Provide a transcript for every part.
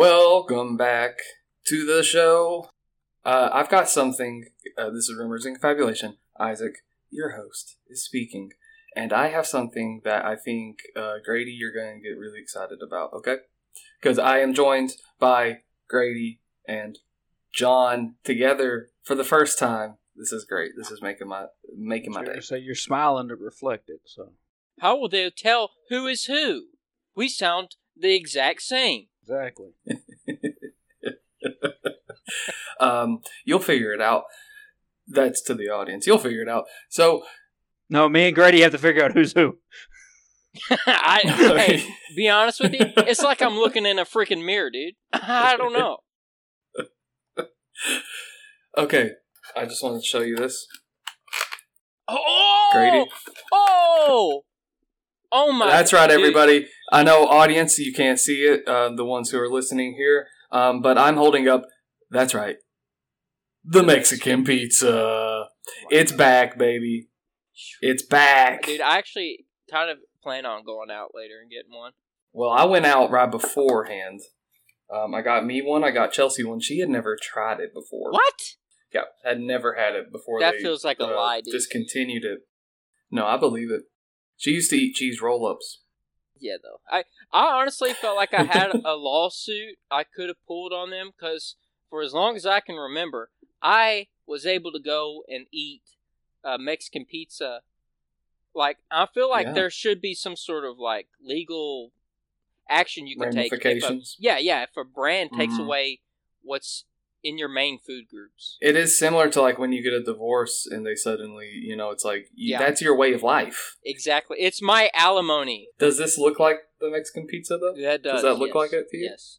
Welcome back to the show. Uh, I've got something. Uh, this is Rumors and Confabulation. Isaac, your host, is speaking. And I have something that I think, uh, Grady, you're going to get really excited about, okay? Because I am joined by Grady and John together for the first time. This is great. This is making my making my day. So you're smiling to reflect it. So How will they tell who is who? We sound the exact same. Exactly. um, you'll figure it out. That's to the audience. You'll figure it out. So, No, me and Grady have to figure out who's who. I hey, be honest with you, it's like I'm looking in a freaking mirror, dude. I don't know. okay, I just wanted to show you this. Oh, Grady. oh, oh my! That's right, everybody. I know, audience, you can't see it, uh, the ones who are listening here, um, but I'm holding up. That's right, the Mexican pizza. It's back, baby. It's back. dude. I actually kind of plan on going out later and getting one. Well, I went out right beforehand. Um, I got me one. I got Chelsea one. She had never tried it before. What? Yeah, had never had it before. That they, feels like a uh, lie, dude. Discontinued it. No, I believe it. She used to eat cheese roll-ups. Yeah, though. I I honestly felt like I had a lawsuit I could have pulled on them because for as long as I can remember, I was able to go and eat uh, Mexican pizza. Like I feel like Yeah. there should be some sort of like legal action you can take. If a, yeah, yeah. If a brand takes Mhm. away what's in your main food groups. It is similar to like when you get a divorce and they suddenly, you know, it's like you, Yeah. that's your way of life. Exactly. It's my alimony. Does this look like the Mexican pizza though? That does. Does that look yes. like it to you? Yes.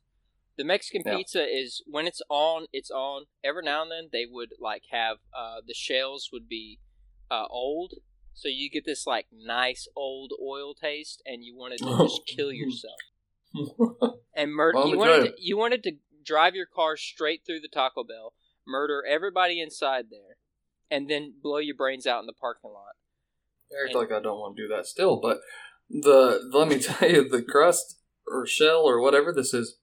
The Mexican Yeah. pizza is when it's on, it's on. Every now and then they would like have uh, the shells would be uh, old, so you get this like nice old oil taste, and you wanted to just kill yourself and murder. You wanted to, you wanted to drive your car straight through the Taco Bell, murder everybody inside there, and then blow your brains out in the parking lot. I act like I don't want to do that still, but the let me tell you, the crust or shell or whatever this is,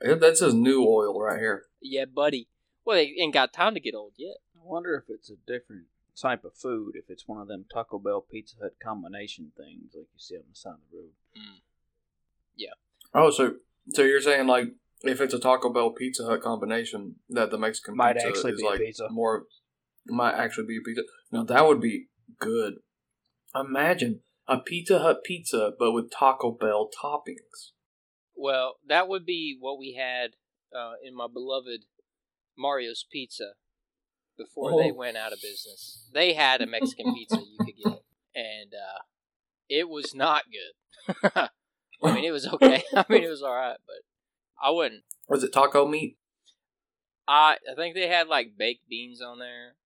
it, that says new oil right here. Yeah, buddy. Well, they ain't got time to get old yet. I wonder if it's a different type of food. If it's one of them Taco Bell Pizza Hut combination things like you see on the side of the road. Yeah. Oh, so so you're saying like if it's a Taco Bell Pizza Hut combination, that the Mexican Might pizza actually is be a like pizza. more might actually be a pizza. No, that would be good. Imagine a Pizza Hut pizza, but with Taco Bell toppings. Well, that would be what we had uh, in my beloved Mario's Pizza before they Oh. went out of business. They had a Mexican pizza you could get, and uh, it was not good. I mean, it was okay. I mean, it was all right, but I wouldn't. Was it taco meat? I I think they had like baked beans on there,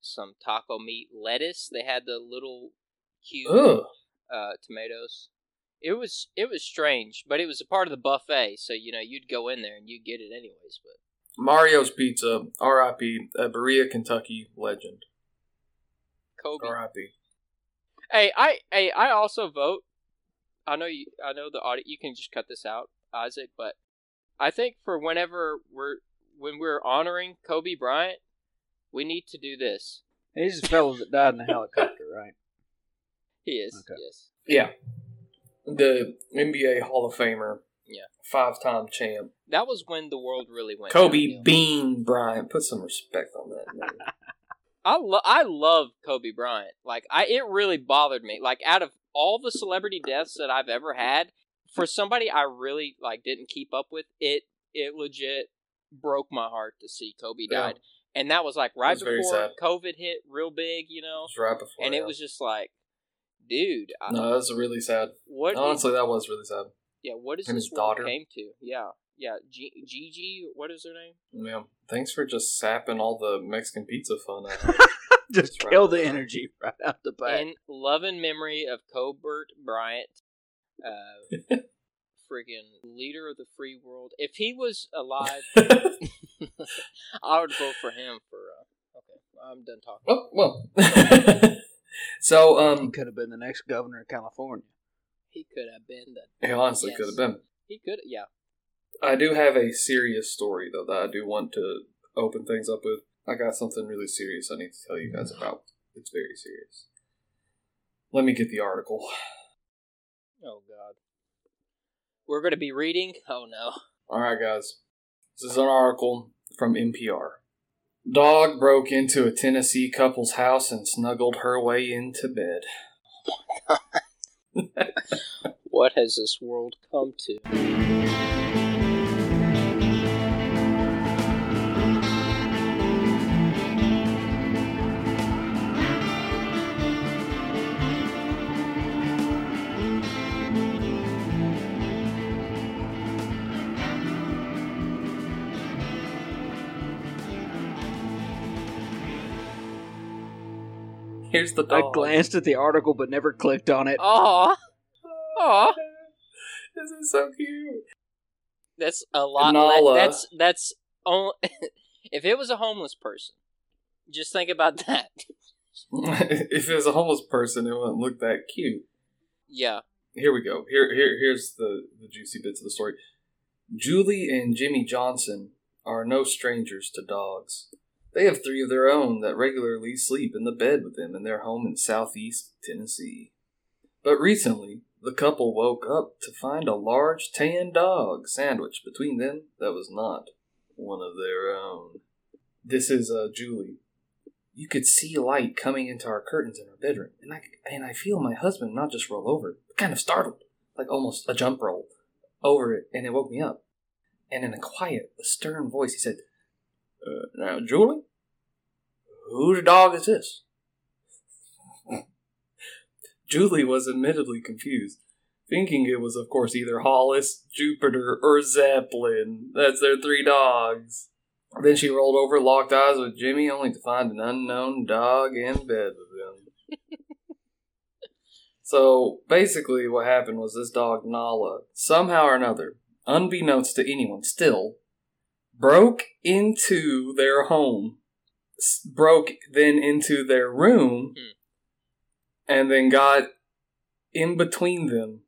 some taco meat, lettuce. They had the little cube uh, tomatoes. It was it was strange, but it was a part of the buffet, so you know you'd go in there and you'd get it anyways. But Mario's Pizza, R.I.P. A Berea, Kentucky legend. Kobe, R.I.P. hey, I hey, I also vote. I know you. I know the audit. You can just cut this out, Isaac. But I think for whenever we're when we're honoring Kobe Bryant, we need to do this. He's the fellow that died in the helicopter, right? He is Okay. yes. Yeah. The NBA Hall of Famer. Yeah. Five time champ. That was when the world really went. Kobe downhill. Bean Bryant. Put some respect on that. I lo- I love Kobe Bryant. Like I, it really bothered me. Like out of all the celebrity deaths that I've ever had, for somebody I really like didn't keep up with, it it legit broke my heart to see Kobe Yeah. died. And that was like right was before sad. COVID hit real big, you know. It was right before. And it was just like, dude, I- No, that was really sad. What Honestly, that was really sad. yeah, what is and this his daughter. came to? Yeah, yeah, G- Gigi, what is her name? Yeah. Thanks for just sapping all the Mexican pizza fun out. Just That's right. kill the energy right out the back. In love and memory of Colbert Bryant, uh, friggin' leader of the free world. If he was alive, I would vote for him for. Uh, okay, I'm done talking. oh, well. so, um, he could have been the next governor of California. He could have been the. he honestly Yes. could have been. He could, yeah. I do have a serious story though that I do want to open things up with. I got something really serious I need to tell you guys about. It's very serious. Let me get the article. Oh God. We're going to be reading. Oh no. All right, guys. This is an article from NPR. Dog broke into a Tennessee couple's house and snuggled her way into bed. What has this world come to? Here's the I glanced at the article but never clicked on it. Aw. Aw. This is so cute. That's a lot. Nala. le- that's that's only if it was a homeless person. Just think about that. if it was a homeless person, it wouldn't look that cute. Yeah. Here we go. Here, here, here's the, the juicy bits of the story. Julie and Jimmy Johnson are no strangers to dogs. They have three of their own that regularly sleep in the bed with them in their home in southeast Tennessee. But recently, the couple woke up to find a large tan dog sandwiched between them that was not one of their own. This is uh, Julie. You could see light coming into our curtains in our bedroom, and I and I feel my husband not just roll over, but kind of startled, like almost a jump roll over it, and it woke me up. And in a quiet, stern voice, he said, uh, "Now, Julie, whose dog is this?" Julie was admittedly confused, thinking it was, of course, either Hollis, Jupiter, or Zeppelin. That's their three dogs. Then she rolled over, locked eyes with Jimmy, only to find an unknown dog in bed with him. so basically, what happened was this dog, Nala, somehow or another, unbeknownst to anyone, still broke into their home, s- broke then into their room, Hmm. and then got in between them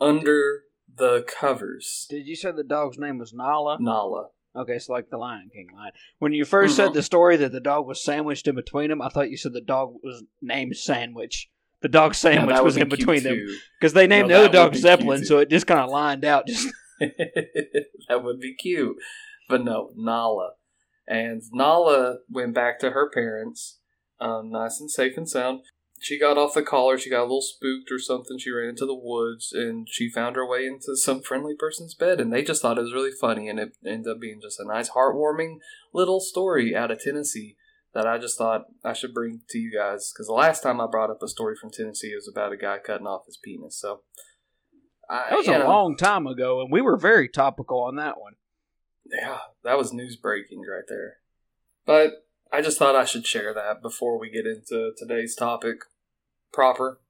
under the covers. Did you say the dog's name was Nala? Nala. Okay, it's like the Lion King line. When you 1st Mhm. said the story that the dog was sandwiched in between them, I thought you said the dog was named Sandwich. The dog sandwich that was would in be cute, between them because they named No, the other dog be Zeppelin, cute, so it just kind of lined out. Just that would be cute. But no, Nala. And Nala went back to her parents, um, nice and safe and sound. She got off the collar, she got a little spooked or something. She ran into the woods and she found her way into some friendly person's bed. And they just thought it was really funny. And it ended up being just a nice, heartwarming little story out of Tennessee that I just thought I should bring to you guys. Because the last time I brought up a story from Tennessee, it was about a guy cutting off his penis. So. I, that was a know, long time ago, and we were very topical on that one. Yeah, that was news breaking right there. But I just thought I should share that before we get into today's topic proper.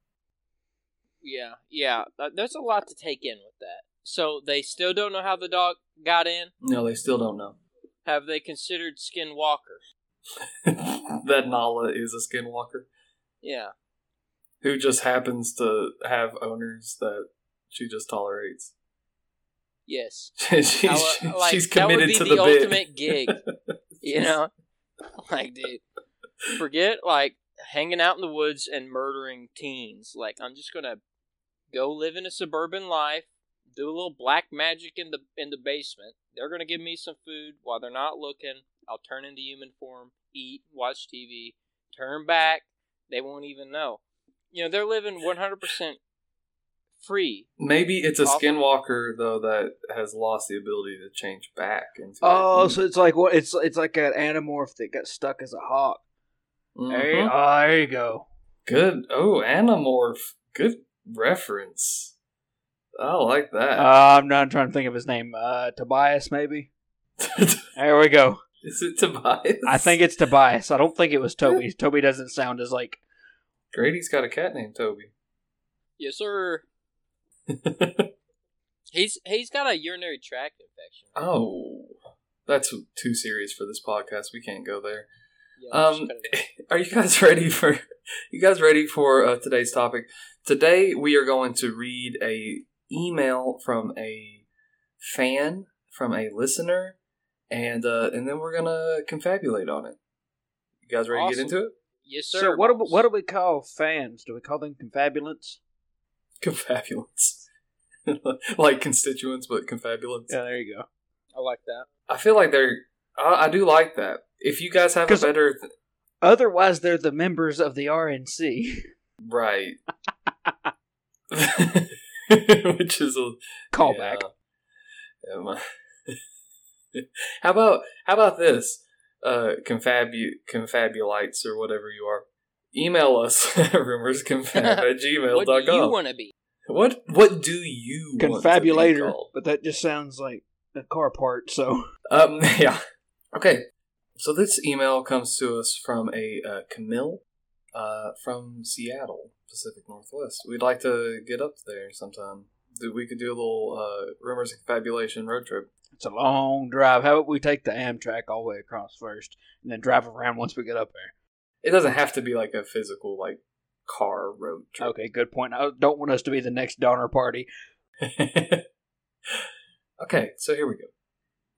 Yeah. Yeah. Uh, There's a lot to take in with that. So they still don't know how the dog got in. No, they still don't know Have they considered Skinwalker? that Nala is a skinwalker Yeah. who just happens to have owners that she just tolerates. Yes. she's, I wa- uh, like, she's that would committed be to the, the, ultimate gig. You know, like dude, forget like hanging out in the woods and murdering teens. Like I'm just gonna go live in a suburban life, do a little black magic in the in the basement. They're gonna give me some food while they're not looking. I'll turn into human form, eat, watch TV, turn back. They won't even know. You know, they're living 100% free. Maybe it's a Awful. skinwalker though that has lost the ability to change back into. Oh, human. so it's like what? It's it's like an Animorph that got stuck as a hawk. Hey, Mhm. oh, there you go. Good. Oh, Animorph. Good reference. I like that. Uh, I'm not trying to think of his name. Uh, Tobias, maybe. There we go. Is it Tobias? I think it's Tobias. I don't think it was Toby. Toby doesn't sound as like. Grady's got a cat named Toby. Yes, sir. He's he's got a urinary tract infection. oh, that's too serious for this podcast. We can't go there. Yeah, Um, cut it out. are you guys ready for? You guys ready for uh, today's topic? Today we are going to read a email from a fan from a listener, and uh, and then we're gonna confabulate on it. You guys ready to get into it? Yes, sir. So what do, boss. what do we call fans? Do we call them confabulants? Confabulance, like constituents, but confabulants. Yeah, there you go. I like that. I feel like they're. I, I do like that. If you guys have a better, th- Otherwise, they're the members of the RNC. right, which is a Callback. Yeah. Yeah, my- how about how about this? Uh, confabu confabulites or whatever you are. Email us at rumorsconfab at What gmail.com. do you want to be? What what do you want to be Confabulator, but that just sounds like a car part. So Um, yeah. Okay. So this email comes to us from a uh, Camille uh, from Seattle, Pacific Northwest. We'd like to get up there sometime. We could do a little uh, rumors and confabulation road trip. it's a long drive. How about we take the Amtrak all the way across first, and then drive around once we get up there? It doesn't have to be like a physical like car road trip. Okay, good point. I don't want us to be the next Donner Party. okay, so here we go.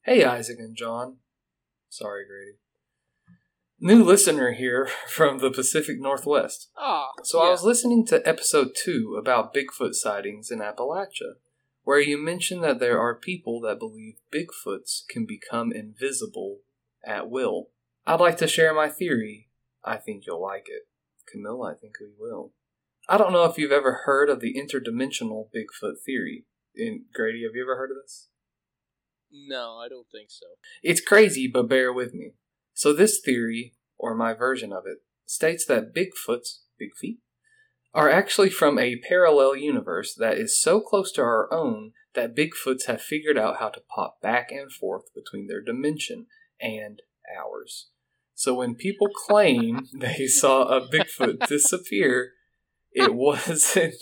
Hey, Isaac and John. Sorry, Grady. New listener here from the Pacific Northwest. Ah, So I was listening to episode two about Bigfoot sightings in Appalachia, where you mentioned that there are people that believe Bigfoots can become invisible at will. I'd like to share my theory. I think you'll like it. Camille, I think we will. I don't know if you've ever heard of the interdimensional Bigfoot theory. In Grady, have you ever heard of this? No, I don't think so. It's crazy, but bear with me. So, this theory, or my version of it, states that Bigfoots, big feet, are actually from a parallel universe that is so close to our own that Bigfoots have figured out how to pop back and forth between their dimension and ours. So, when people claim they saw a Bigfoot disappear, it wasn't.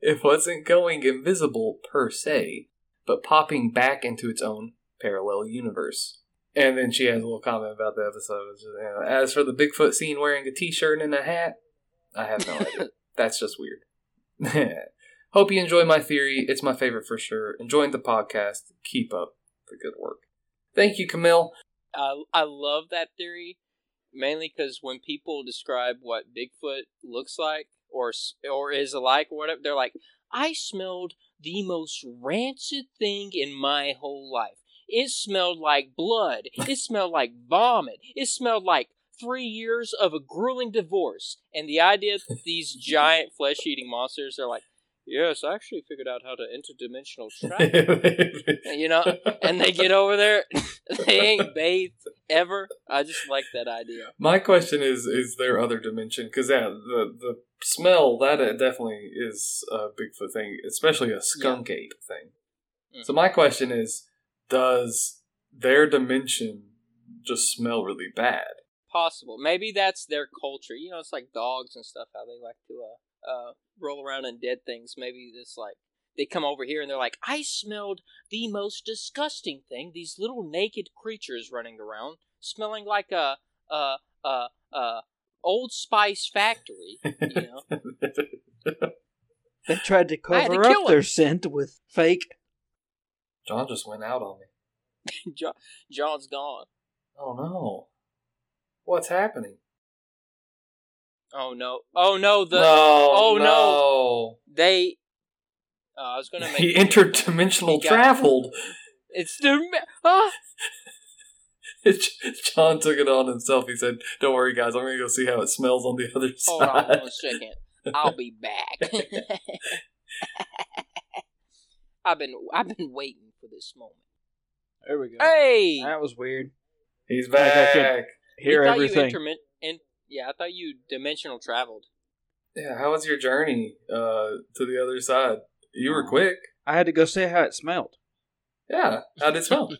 It wasn't going invisible per se, but popping back into its own parallel universe. And then she has a little comment about the episode. Just, you know, As for the Bigfoot scene wearing a t-shirt and a hat, I have no idea. That's just weird. Hope you enjoy my theory. It's my favorite for sure. Enjoying the podcast. Keep up the good work. Thank you, Camille. I I love that theory, mainly because when people describe what Bigfoot looks like or or is alike or whatever, they're like, "I smelled the most rancid thing in my whole life. It smelled like blood. It smelled like vomit. It smelled like." Three years of a grueling divorce, and the idea that these giant flesh-eating monsters are like, yes, I actually figured out how to interdimensional travel. you know, and they get over there, they ain't bathed ever. I just like that idea. My question is: Is there other dimension? Because yeah, the the smell that it definitely is a Bigfoot thing, especially a skunk ape thing. Mhm. So my question is: Does their dimension just smell really bad? Possible. Maybe that's their culture. You know, it's like dogs and stuff. How they like to uh, uh roll around in dead things. Maybe it's like they come over here and they're like, I smelled the most disgusting thing. These little naked creatures running around, smelling like a a a, a Old Spice factory. You know. They tried to I had to cover kill up him. their scent with fake. John just went out on me. Jo- John's gone. Oh no! What's happening? Oh no! Oh no! The no! oh, no. no! they. Uh, I was gonna make. He interdimensional He got- traveled. It's the ah. John took it on himself. He said, "Don't worry, guys. I'm gonna go see how it smells on the other side. Hold on side." one second. I'll be back. I've been I've been waiting for this moment. There we go. Hey, That was weird. He's Like I back. could- Hear I everything. you intermin- in, yeah, I thought you dimensional traveled. yeah, how was your journey uh, to the other side? You were quick. I had to go see how it smelled. Yeah. How did it smell?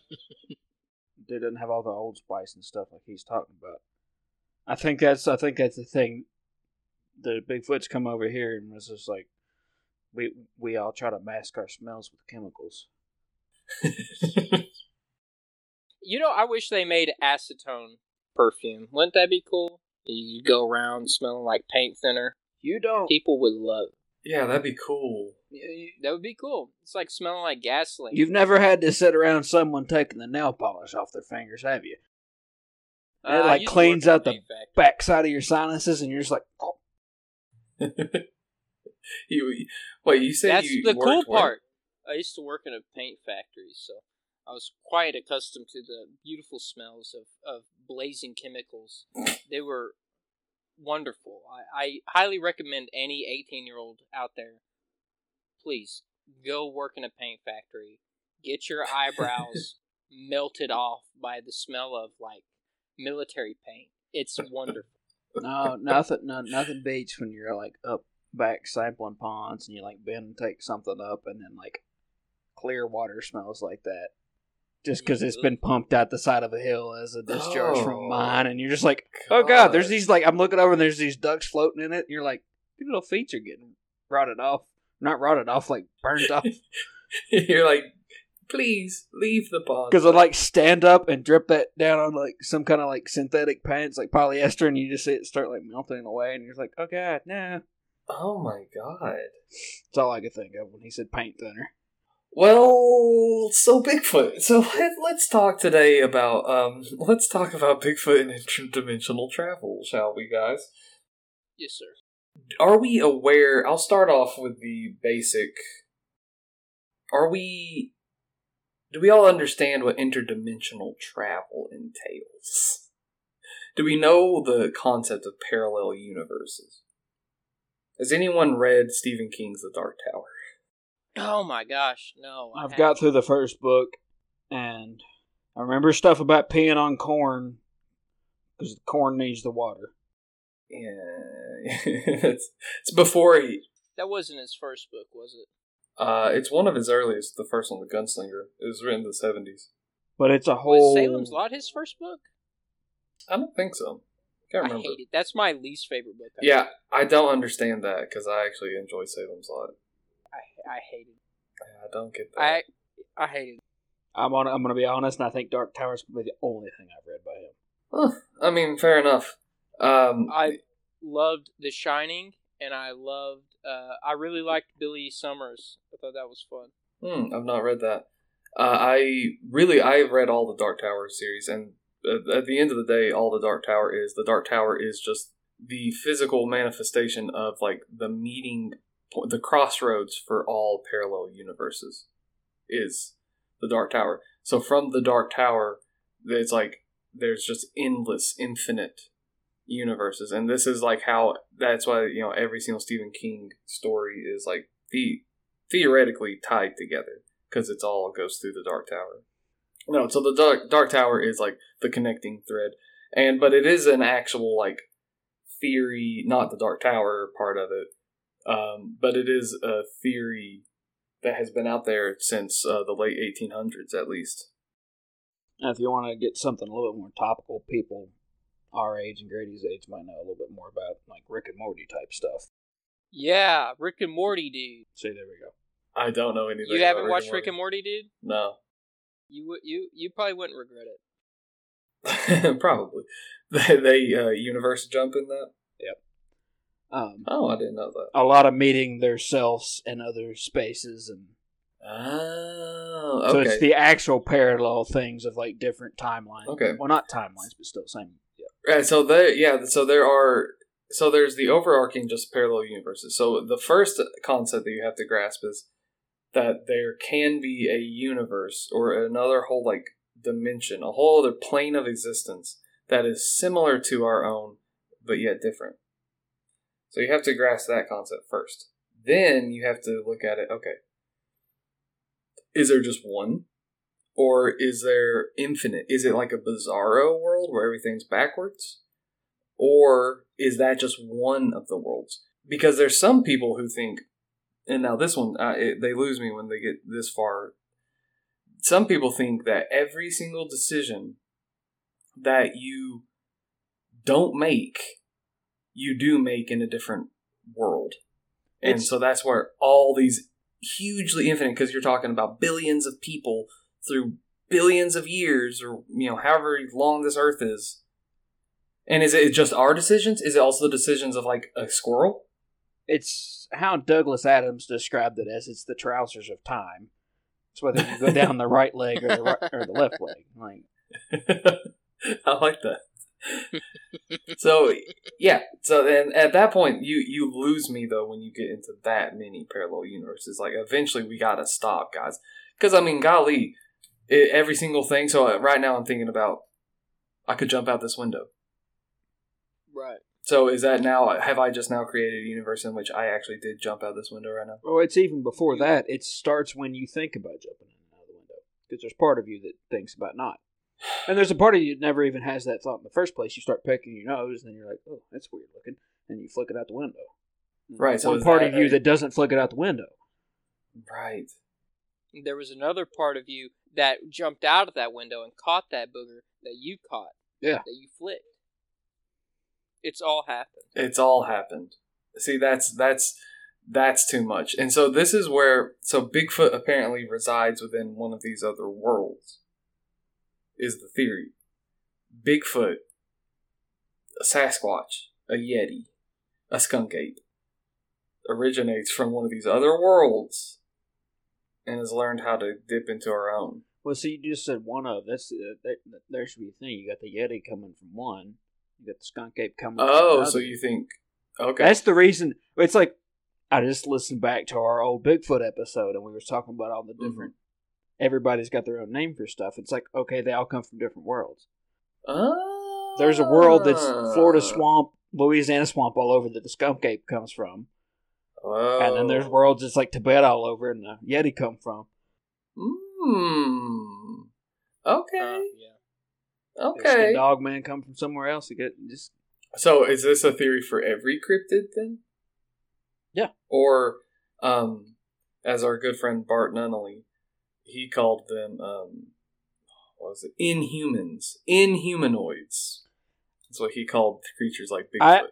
It didn't have all the old spice and stuff like he's talking about. I think that's I think that's the thing. The Bigfoots come over here and was just like, we we all try to mask our smells with chemicals. You know, I wish they made acetone perfume. Wouldn't that be cool? You go around smelling like paint thinner. You don't. People would love. It. Yeah, that'd be cool. That would be cool. It's like smelling like gasoline. You've never had to sit around someone taking the nail polish off their fingers, have you? Uh, it, like, cleans out the a. Backside of your sinuses, and you're just like, oh. you wait. You said That's you the cool worked where? part. I used to work in a paint factory, so I was quite accustomed to the beautiful smells of, of blazing chemicals. they were wonderful. I, I highly recommend any 18 year old out there, please go work in a paint factory. Get your eyebrows melted off by the smell of like military paint. It's wonderful. no, nothing, no, nothing beats when you're like up back sampling ponds and you like bend and take something up, and then like clear water smells like that. Just because it's been pumped out the side of a hill as a discharge Oh. from mine, and you're just like, oh god, there's these like I'm looking over and there's these ducks floating in it. And you're like, your little feet are getting rotted off, not rotted off, like burned off. You're like, please leave the pond. Because I like stand up and drip that down on like some kind of like synthetic pants, like polyester, and you just see it start like melting away, and you're like, oh god, nah. Oh my god. That's all I could think of when he said paint thinner. Well, so Bigfoot. So let, let's talk today about um. Let's talk about Bigfoot and interdimensional travel, shall we, guys? Yes, sir. Are we aware? I'll start off with the basic. Are we? Do we all understand what interdimensional travel entails? Do we know the concept of parallel universes? Has anyone read Stephen King's The Dark Tower? Oh my gosh, no. I I've haven't. got through the first book, and I remember stuff about peeing on corn because the corn needs the water. Yeah, it's, it's before he. That wasn't his first book, was it? Uh, it's one of his earliest. The first one, The Gunslinger. It was written in the seventies. But it's a Was whole. Salem's Lot his first book? I don't think so. Can't I remember. hate it. That's my least favorite book. I Yeah, I don't understand that because I actually enjoy Salem's Lot. I, I hate it. Yeah, I don't get that. I I hate it. I'm on. I'm going to be honest, and I think Dark Tower's probably the only thing I've read by him. Huh, I mean, fair enough. Um, I loved The Shining, and I loved. Uh, I really liked Billy Summers. I thought that was fun. hmm, I've not read that. Uh, I really, I've read all the Dark Tower series, and at, at the end of the day, all the Dark Tower is the Dark Tower is just the physical manifestation of like the meeting, po- the crossroads for all parallel universes is the Dark Tower. So from the Dark Tower, it's like there's just endless, infinite universes, and this is like how that's why you know every single Stephen King story is like the theoretically tied together because it's all goes through the Dark Tower. No, so the Dark Dark Tower is like the connecting thread, and but it is an actual like theory, not the Dark Tower part of it, um, but it is a theory that has been out there since uh, the late 1800s at least. Now, if you want to get something a little bit more topical, people our age and Grady's age might know a little bit more about like Rick and Morty type stuff. Yeah, Rick and Morty, dude. See, there we go. I don't know anything. You haven't about watched Rick and Morty, dude? No, You would you you probably wouldn't regret it. probably. They, they uh, universe jump in that. Um, Oh, I didn't know that. a lot of meeting their selves in other spaces, and Oh, so it's the actual parallel things of like different timelines. Okay. well, not timelines, but still same. Yeah. Right, so there, yeah, so there are, so there's the overarching just parallel universes. So the first concept that you have to grasp is that there can be a universe or another whole like dimension, a whole other plane of existence that is similar to our own, but yet different. So you have to grasp that concept first. Then you have to look at it. Okay, is there just one? Or is there infinite? Is it like a bizarro world where everything's backwards? Or is that just one of the worlds? Because there's some people who think, and now this one, uh, it, they lose me when they get this far. Some people think that every single decision that you don't make, you do make in a different world. And It's- so that's where all these hugely infinite, because you're talking about billions of people through billions of years or you know however long this earth is and is it just our decisions is it also the decisions of like a squirrel it's how Douglas Adams described it as it's the trousers of time. It's whether you go down the right leg or the right, or the left leg. Like I like that. so yeah, so then at that point you you lose me though when you get into that many parallel universes. Like eventually we gotta stop, guys, because I mean, golly, it, every single thing. So uh, right now I'm thinking about I could jump out this window. Right. So is that now? Have I just now created a universe in which I actually did jump out this window right now? Well, it's even before that. It starts when you think about jumping out of the window. Because there's part of you that thinks about not. And there's a part of you that never even has that thought in the first place. You start picking your nose, and then you're like, oh, that's weird looking. And you flick it out the window. Right, so One is part that of you a- that doesn't flick it out the window. Right. There was another part of you that jumped out of that window and caught that booger that you caught. Yeah. That you flicked. It's all happened. It's all happened. See, that's that's that's too much. And so this is where so Bigfoot apparently resides within one of these other worlds. Is the theory. Bigfoot, a Sasquatch, a Yeti, a skunk ape originates from one of these other worlds and has learned how to dip into our own. Well, see, you just said one of. That's uh, that, that, there should be a thing. You got the Yeti coming from one. You got the skunk ape coming. from Oh, so you think okay. That's the reason. It's like I just listened back to our old Bigfoot episode, and we were talking about all the Mm-hmm. different. Everybody's got their own name for stuff. It's like okay, they all come from different worlds. Ah. There's a world that's Florida swamp, Louisiana swamp all over that the skunk ape comes from, Oh. and then there's worlds that's like Tibet all over, and the Yeti come from. Hmm. Okay. Uh, yeah. There's okay. the dog man come from somewhere else. You get just So is this a theory for every cryptid then? Yeah. Or, um, as our good friend Bart Nunnelly, he called them, um, what was it? Inhumans. Inhumanoids. That's what he called creatures like I- Bigfoot.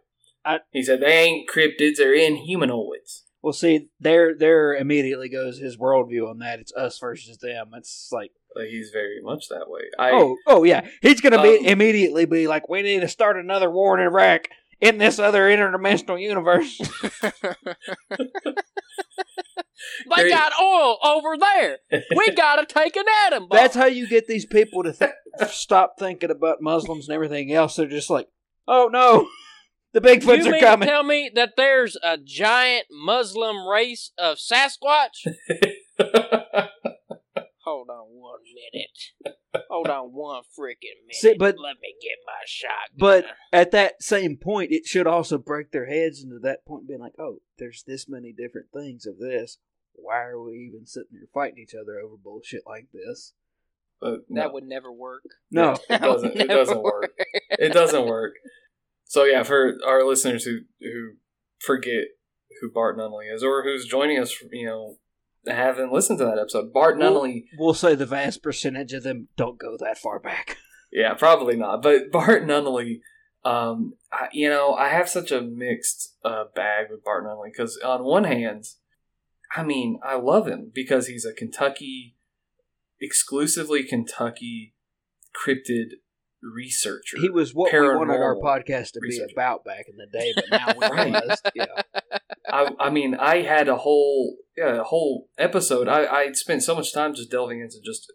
I- he said they ain't cryptids, they're inhumanoids. well, see, there, there immediately goes his worldview on that. It's us versus them. It's like Like, he's very much that way. I, oh, oh yeah, he's gonna be Um, immediately be like, we need to start another war in Iraq in this other interdimensional universe. They Great. got oil over there. We gotta take an atom bomb. That's how you get these people to th- stop thinking about Muslims and everything else. They're just like, oh no, the Bigfoots you are coming. tell me that there's a giant Muslim race of Sasquatch? Hold on one minute. Hold on one freaking minute. See, but- let me get my shotgun. But at that same point, it should also break their heads into that point, being like, oh, there's this many different things of this. Why are we even sitting here fighting each other over bullshit like this? Uh, but that would never work. No, it doesn't. It doesn't work. It doesn't work. So yeah, for our listeners who who forget who Bart Nunnelly is, or who's joining us, you know, haven't listened to that episode, Bart Well- Nunnelly. we'll say the vast percentage of them don't go that far back. Yeah, probably not. But Bart Nunnelly, um, I, you know, I have such a mixed uh, bag with Bart Nunnelly because on one hand, I mean, I love him because he's a Kentucky, exclusively Kentucky cryptid researcher. He was what we wanted our podcast to researcher. be about back in the day, but now we Right. realize, yeah. I, I mean, I had a whole yeah, a whole episode. I I spent so much time just delving into just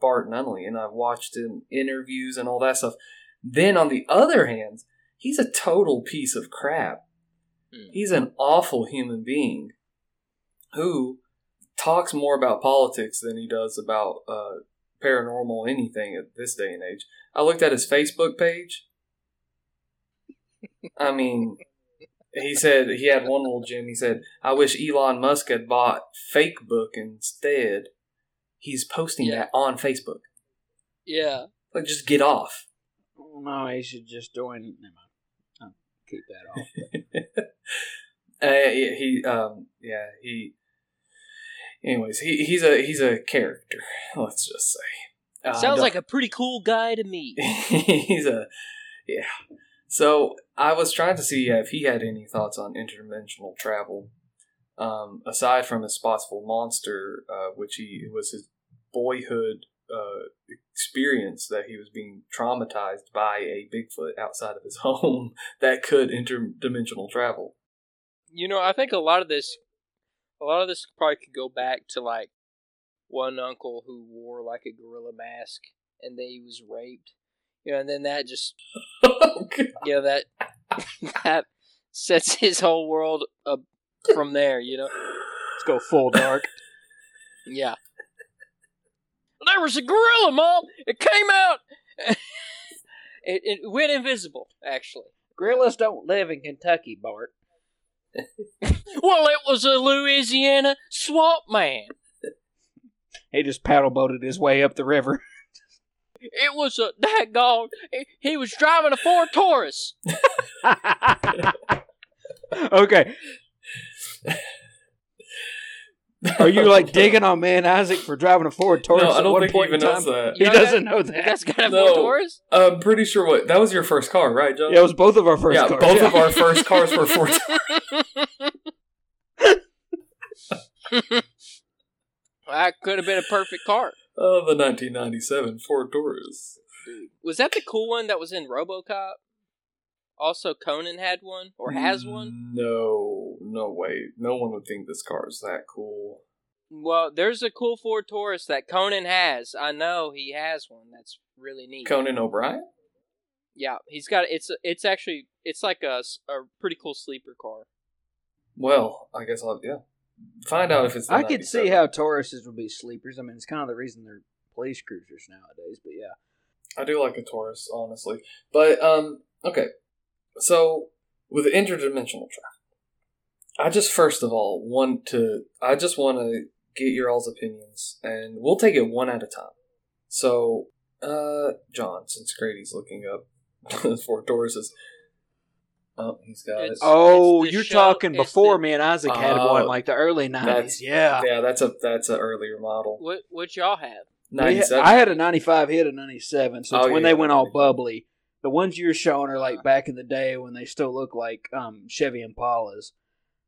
Bart Nunnelly, and I've watched him interviews and all that stuff. Then on the other hand, he's a total piece of crap. Hmm. He's an awful human being who talks more about politics than he does about uh, paranormal anything at this day and age. I looked at his Facebook page. I mean, he said he had one little gem. He said, "I wish Elon Musk had bought fake book instead." He's posting Yeah. that on Facebook. Yeah. Like, just get off. No, he should just join. Never mind. I'll keep that off. Uh, he, he, um, yeah, he. Anyways, he, he's a he's a character. Let's just say. Uh, Sounds like a pretty cool guy to me. he's a yeah. So I was trying to see if he had any thoughts on interdimensional travel, um, aside from his Spottsville monster, uh, which he was his boyhood uh, experience that he was being traumatized by a Bigfoot outside of his home that could interdimensional travel. You know, I think a lot of this, a lot of this probably could go back to like one uncle who wore like a gorilla mask and then he was raped. You know, and then that just, Oh, you know, that that sets his whole world up from there. You know, Let's go full dark. yeah. There was a gorilla, mom. It came out. it, it went invisible, actually. Gorillas don't live in Kentucky, Bart. Well, it was a Louisiana swamp man. He just paddle boated his way up the river. It was a daggone. He, he was driving a Ford Taurus. okay. Are you like digging on man Isaac for driving a Ford Taurus No, at I don't one think he point even in knows time? that. He You know doesn't that? know You that. guys got a No. Ford Taurus? I'm pretty sure what that was your first car, right, John? Yeah, it was both of our first yeah, cars. both yeah. of our first cars were Ford. That could have been a perfect car. Oh, the 1997 Ford Taurus. Was that the cool one that was in RoboCop? Also, Conan had one or has Mm. one. No, no way. No one would think this car is that cool. Well, there's a cool Ford Taurus that Conan has. I know he has one. That's really neat. Conan O'Brien. Yeah, he's got it's it's actually it's like a, a pretty cool sleeper car. Well, I guess I'll yeah. Find out if it's. The I could see how Tauruses would be sleepers. I mean, it's kind of the reason they're police cruisers nowadays. But yeah, I do like a Taurus, honestly. But um, okay. So with interdimensional travel, I just first of all want to. I just want to get your all's opinions, and we'll take it one at a time. So, uh, John, since Grady's looking up for Tauruses. Oh, he's got It's- it. Oh, the you're show- talking before the- me and Isaac had one, like the early '90s. Yeah, yeah, that's a that's an earlier model. What what y'all have? We ha- Ninety seven. I had a '95. He had a '97. So it's Oh, when yeah, they went all bubbly. The ones you're showing are like back in the day when they still look like um, Chevy Impalas.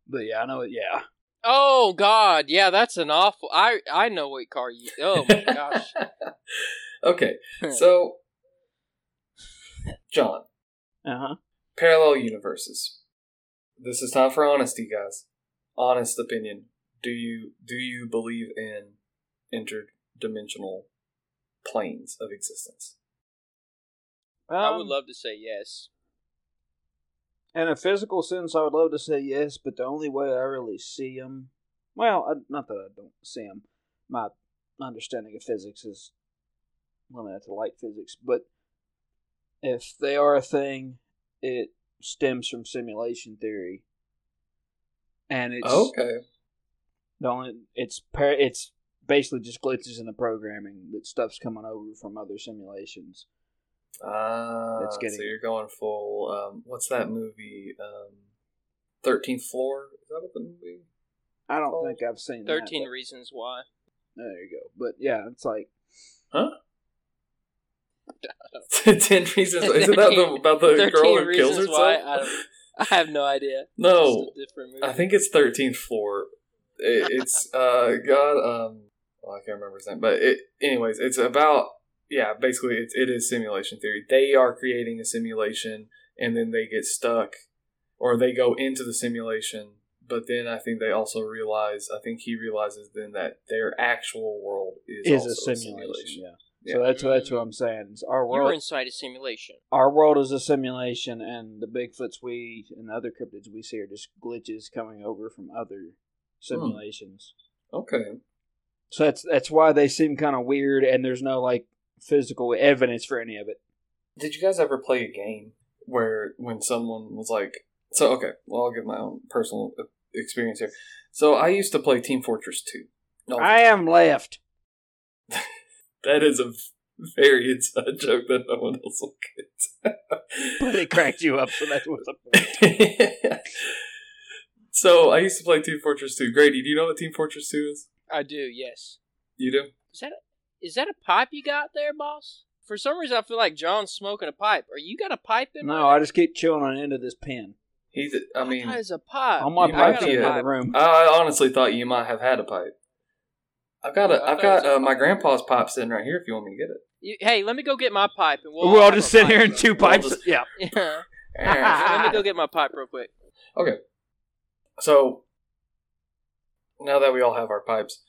But yeah, I know it. Yeah, Oh God, yeah, that's an awful. I I know what car you. Oh my gosh. okay, so John, uh huh. Parallel universes. This is time for honesty, guys. Honest opinion. Do you do you believe in interdimensional planes of existence? I Um, would love to say yes. In a physical sense, I would love to say yes, but the only way I really see them, well, I, not that I don't see them. My understanding of physics is limited to light physics, but if they are a thing, it stems from simulation theory, and it's okay. the only it's par- it's basically just glitches in the programming that stuff's coming over from other simulations. Ah, That's getting so you're going full. Um, what's that movie? Um, Thirteenth Floor. Is that what the movie? I don't Oh. think I've seen that, Thirteen but- Reasons Why. There you go. But yeah, it's like Ten Reasons. Isn't that the, about the girl who kills Reasons herself? Why. I, I have no idea. no, It's a different movie. I think it's Thirteenth Floor. It, it's uh God um well, I can't remember his name, but it anyways it's about yeah basically it's it is simulation theory. They are creating a simulation and then they get stuck or they go into the simulation. But then I think they also realize. I think he realizes then that their actual world is, is also a simulation. Yeah. Yeah. So that's that's what I'm saying. Is our world. You're inside a simulation. our world is a simulation, and the Bigfoots we and the other cryptids we see are just glitches coming over from other simulations. Okay. So that's that's why they seem kind of weird, and there's no like physical evidence for any of it. Did you guys ever play a game where when someone was like, so okay, well I'll give my own personal uh, experience here. So I used to play Team Fortress 2. No, I am left. That is a very inside joke that no one else will get. But it cracked you up, so that's what's up. so I used to play Team Fortress 2. Grady, do you know what Team Fortress 2 is? I do. Yes. You do? Is that a, is that a pipe you got there, boss? For some reason, I feel like John's smoking a pipe. Are you got a pipe in? No, I just keep chewing on the end of this pen. He's. I mean, that is a pipe. All my you pipes might are be in a- the room. I honestly thought you might have had a pipe. I've got a. I I've got uh, my grandpa's pipe sitting right here. If you want me to get it. You- hey, let me go get my pipe, and we'll, We'll all just a sit here pipe. in two We'll pipes. just- Yeah. Yeah. let me go get my pipe real quick. Okay. So now that we all have our pipes,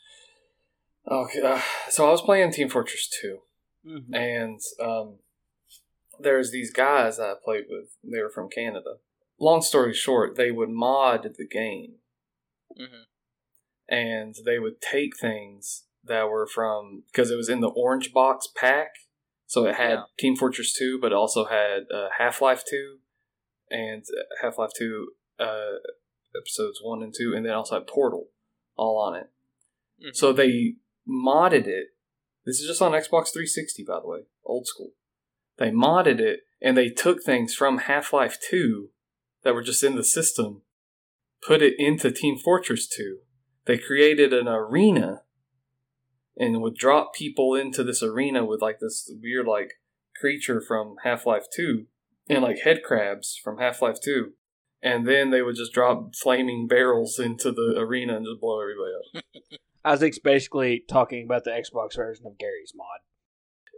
okay. Uh, so I was playing Team Fortress Two, Mhm. and um, there's these guys that I played with. They were from Canada. Long story short, they would mod the game, hmm and they would take things that were from because it was in the orange box pack. So it had Yeah. Team Fortress Two, but it also had uh, Half Life Two, and Half Life Two uh, episodes one and two, and then also had Portal all on it. Mhm. So they modded it. This is just on Xbox 360, by the way, old school. They modded it and they took things from Half Life 2 that were just in the system, put it into Team Fortress 2. They created an arena and would drop people into this arena with like this weird like creature from Half Life 2 and like head crabs from Half Life 2. And then they would just drop flaming barrels into the arena and just blow everybody up. Isaac's basically talking about the Xbox version of Garry's Mod.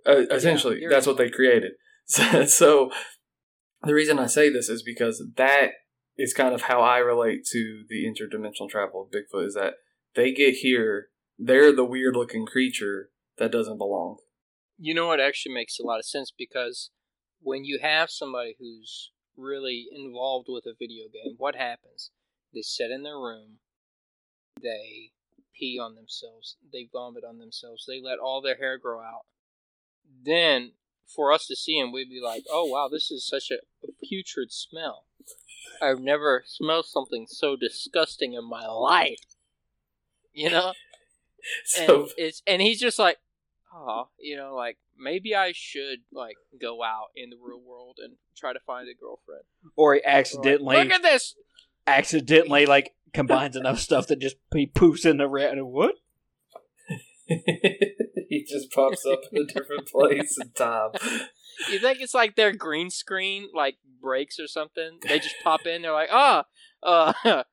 Uh, essentially, you're- that's what they created. So, so the reason I say this is because that is kind of how I relate to the interdimensional travel of Bigfoot. Is that they get here, they're the weird looking creature that doesn't belong. You know what actually makes a lot of sense because when you have somebody who's really involved with a video game, what happens? They sit in their room, they pee on themselves, they vomit on themselves, they let all their hair grow out. Then, for us to see them, we'd be like, oh wow, this is such a, a putrid smell. I've never smelled something so disgusting in my life. You know? and So it's and he's just like, oh, you know, like maybe I should like go out in the real world and try to find a girlfriend. Or he Or, like, accidentally, Look at this. accidentally, like combines enough stuff that just he poofs in the rat. And what? he just pops up in a different place and time. You think it's like their green screen like breaks or something? They just pop in. They're like, ah, uh,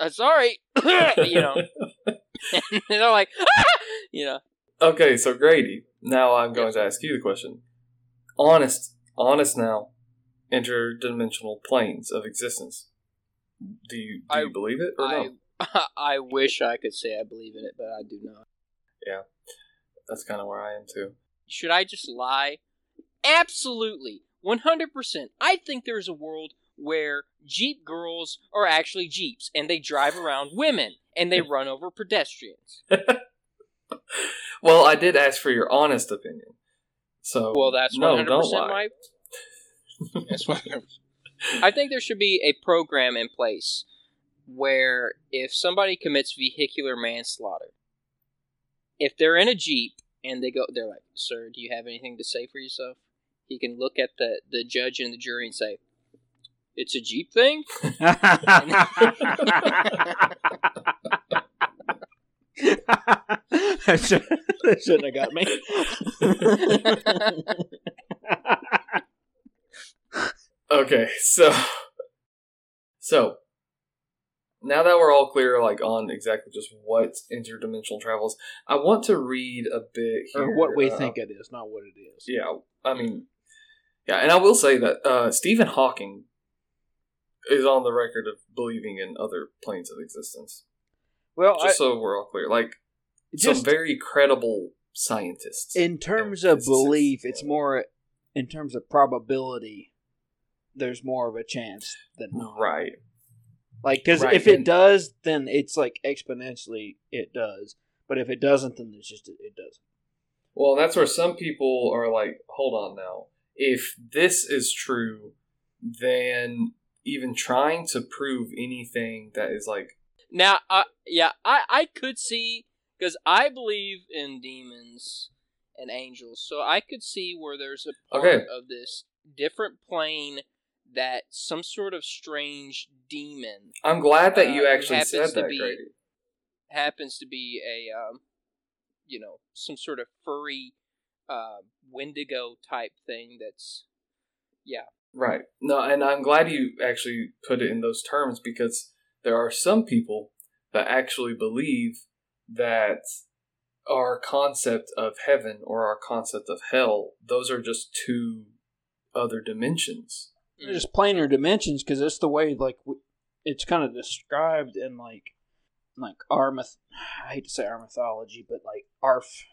uh, sorry, you know. and they're like, ah! you know. Okay, so Grady, now I'm going to ask you the question. Honest, honest now, interdimensional planes of existence. Do you do I- you believe it or no? I I wish I could say I believe in it, but I do not. Yeah, that's kind of where I am too. Should I just lie? Absolutely. 100%. I think there's a world where Jeep girls are actually Jeeps and they drive around women and they run over pedestrians. Well, I did ask for your honest opinion. So Well, that's no, 100% don't lie. my. That's 100%. I think there should be a program in place where if somebody commits vehicular manslaughter, if they're in a Jeep and they go, they're like, Sir, do you have anything to say for yourself? He can look at the, the judge and the jury and say, It's a Jeep thing? that should- that shouldn't have got me. Okay, so so now that we're all clear, like on exactly just what interdimensional travels, I want to read a bit here. or what we uh, think it is, not what it is. Yeah, I mean, yeah, and I will say that uh, Stephen Hawking is on the record of believing in other planes of existence. Well, I, Just so we're all clear, like some very credible scientists. in terms of belief, it's more in terms of probability. There's more of a chance than not. right. Like, because Right, if it does, then it's like exponentially it does. But if it doesn't, then it's just it doesn't. Well, that's where some people are like, hold on now. If this is true, then even trying to prove anything that is like, Now, uh, yeah, I, I could see, because I believe in demons and angels, so I could see where there's a part Okay. of this different plane that some sort of strange demon I'm glad that you Uh, actually happens said to that, be- Grady. happens to be a, um, you know, some sort of furry, uh, Wendigo type thing that's, yeah. Right. No, and I'm glad you actually put it in those terms because there are some people that actually believe that our concept of heaven or our concept of hell, those are just two other dimensions. They're just planar dimensions because that's the way like it's kind of described in like like our myth. I hate to say our mythology, but like our f-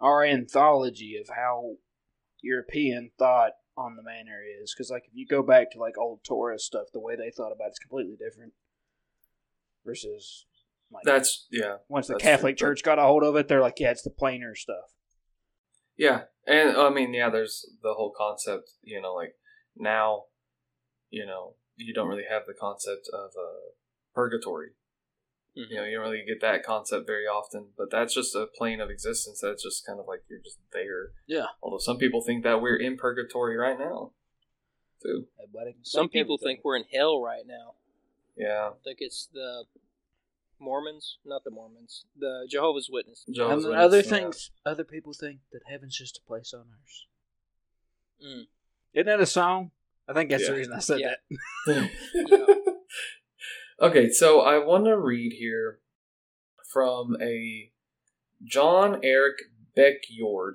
our anthology of how European thought on the manor is. Because like if you go back to like old Torah stuff, the way they thought about it's completely different versus like That's yeah, once the Catholic true, Church got a hold of it, they're like, yeah, it's the plainer stuff. yeah, and I mean, yeah, there's the whole concept. You know, like now, you know, you don't really have the concept of uh, purgatory. Mhm. You know, you don't really get that concept very often, but that's just a plane of existence. That's just kind of like you're just there. Yeah. Although some people think that we're in purgatory right now, too. Some people everything. think we're in hell right now. Yeah. I think it's the Mormons, not the Mormons, the Jehovah's Witnesses. Jehovah's and Witness, other yeah. things, other people think that heaven's just a place on earth. Mm. Isn't that a song? I think that's the reason I said Yeah. that. okay, so I want to read here from a John Eric Beckjord.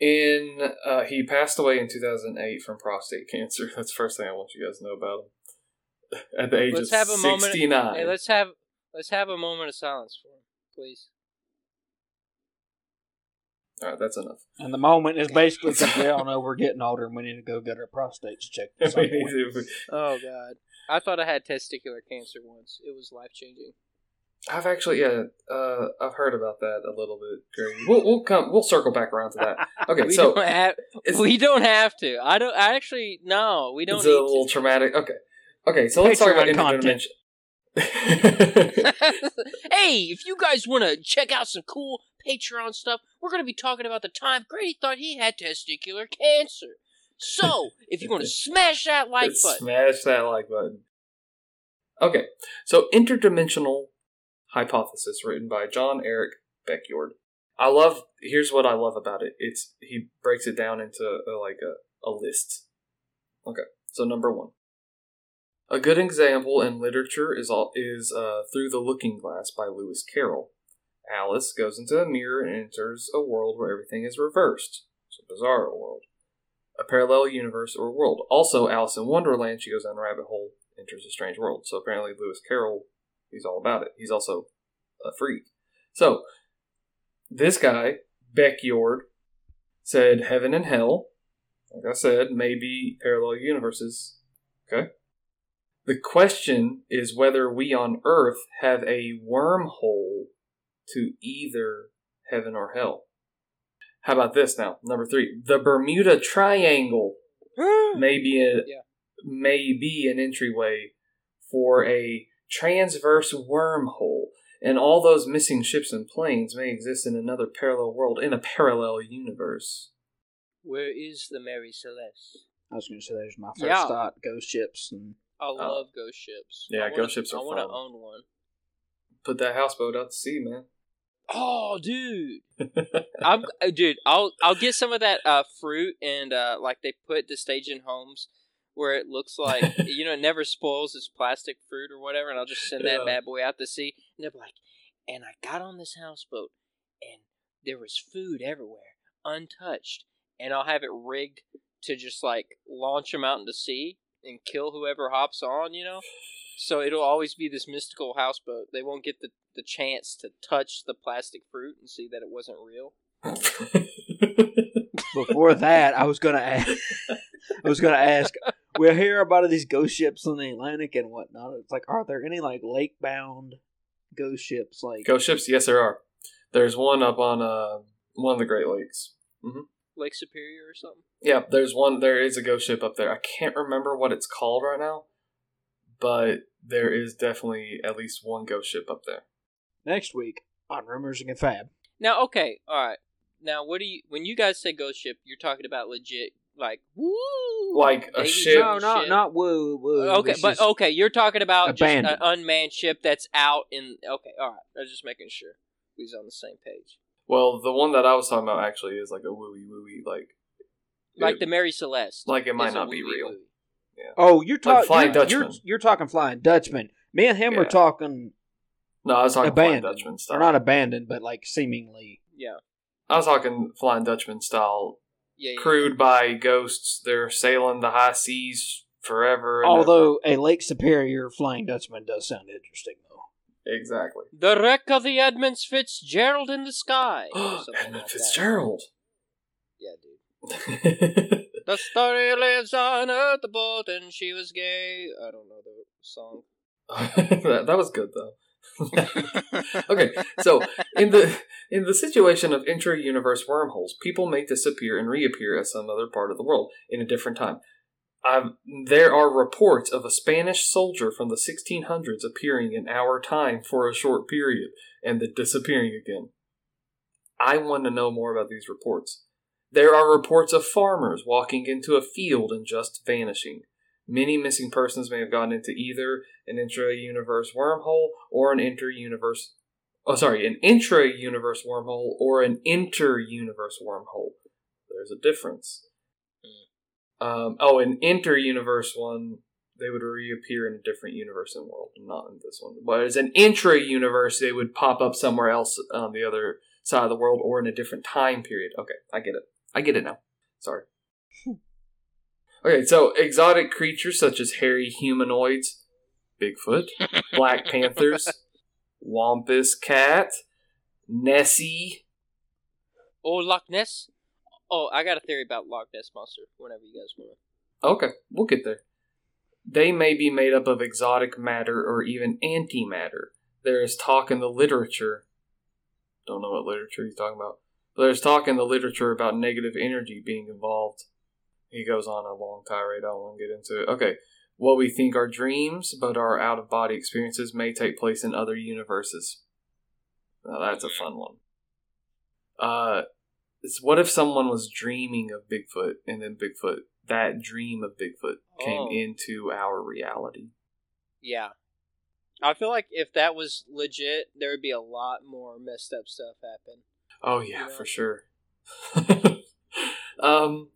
In uh, he passed away in 2008 from prostate cancer. That's the first thing I want you guys to know about him. At the age Let's of have a moment- 69. Hey, let's have let's have a moment of silence for him, please. All right, that's enough. And the moment is basically because we all know we're getting older and we need to go get our prostates checked. At some point. Oh God, I thought I had testicular cancer once. It was life changing. I've actually, yeah, uh, I've heard about that a little bit, Grady. We'll, we'll come, we'll circle back around to that. Okay, we so don't have it's, we don't have to. I don't I actually no. We don't it's a little to. traumatic. Okay, okay, so let's talk about Patreon interdimension. hey, if you guys want to check out some cool Patreon stuff, we're going to be talking about the time Grady thought he had testicular cancer. So, if you want to smash that like button, Smash that like button. Okay, so interdimensional hypothesis written by John Eric Beckjord. I love. Here's what I love about it. It's he breaks it down into a, like a, a list. Okay, so number one. A good example in literature is all is uh, Through the Looking Glass by Lewis Carroll. Alice goes into a mirror and enters a world where everything is reversed. It's a bizarre world a parallel universe or world. Also, Alice in Wonderland, she goes down a rabbit hole, enters a strange world. So apparently, Lewis Carroll, he's all about it. He's also a freak. So, this guy, Beckjord, said heaven and hell, like I said, may be parallel universes. Okay? The question is whether we on Earth have a wormhole to either heaven or hell. How about this now? Number three, the Bermuda Triangle hmm. may be a Yeah. may be an entryway for a transverse wormhole, and all those missing ships and planes may exist in another parallel world in a parallel universe. where is the Mary Celeste? I was going to say there's my first Yeah. thought: ghost ships and I oh. love ghost ships. Yeah, wanna- ghost ships are I want to fun. own one. Put that houseboat out to sea, man. Oh, dude. I'm uh, dude. I'll I'll get some of that uh, fruit and uh, like they put the staging homes where it looks like you know it never spoils. It's plastic fruit or whatever, and I'll just send that Yeah. bad boy out to sea. And they'll be like, and I got on this houseboat, and there was food everywhere, untouched, and I'll have it rigged to just like launch them out into sea and kill whoever hops on. You know. So it'll always be this mystical houseboat. They won't get the, the chance to touch the plastic fruit and see that it wasn't real. before that, I was going to ask. I was going to ask. We hear about these ghost ships in the Atlantic and whatnot. It's like, are there any like lake bound ghost ships? Like, Ghost ships, yes, there are. There's one up on uh, one of the Great Lakes. Lake Superior or something. Yeah, there's one. There is a ghost ship up there. I can't remember what it's called right now, but there is definitely at least one ghost ship up there. Next week on Rumors and Fab. Now, okay, all right. Now, what do you when you guys say ghost ship? You're talking about legit, like woo, Like a ship. No, not ship. not woo woo. Okay, It's but okay, you're talking about just an Abandoned. unmanned ship that's out in. Okay, all right. I was just making sure we was on the same page. Well, the one that I was talking about actually is like a wooey wooey, like Like it- the Mary Celeste. like it might not be real. wee. Oh, you're talking Flying you're, you're, Dutchman. you're talking Flying Dutchman. Me and him were Yeah. talking, No, I was talking Flying Abandoned. Dutchman or style. not abandoned, but like seemingly. Yeah, I was talking Flying Dutchman style, yeah, yeah. crewed by ghosts. They're sailing the high seas forever. and Although a Lake Superior Flying Dutchman does sound interesting, though. exactly. The wreck of the Edmund Fitzgerald in the sky. Edmund like that. Fitzgerald. Yeah, dude. The story lives on at the boat and she was gay. I don't know the song. that, that was good though. okay, so in the in the situation of intra-universe wormholes, people may disappear and reappear at some other part of the world in a different time. Um, there are reports of a Spanish soldier from the 1600s appearing in our time for a short period and then disappearing again. I want to know more about these reports. There are reports of farmers walking into a field and just vanishing. Many missing persons may have gotten into either an intra-universe wormhole or an inter-universe oh sorry, an intra-universe wormhole or an inter-universe wormhole. There's a difference. Um, oh, an inter-universe one, they would reappear in a different universe and world, not in this one. But as an intra-universe, they would pop up somewhere else on the other side of the world or in a different time period. Okay, I get it. I get it now. Sorry. Okay, so exotic creatures such as hairy humanoids, Bigfoot, Black Panthers, Wampus Cat, Nessie. Oh, Loch Ness. Oh, I got a theory about Loch Ness monster. Whenever you guys want. Okay, we'll get there. They may be made up of exotic matter or even antimatter. There is talk in the literature. Don't know what literature he's talking about. But there's talk in the literature about negative energy being involved. He goes on a long tirade. I won't get into it. Okay. What we think are dreams, but our out of body experiences may take place in other universes. Now that's a fun one. Uh, it's what if someone was dreaming of Bigfoot and then Bigfoot, that dream of Bigfoot came Oh. into our reality? Yeah. I feel like if that was legit, there would be a lot more messed up stuff happen. Oh yeah, Yeah. for sure. um,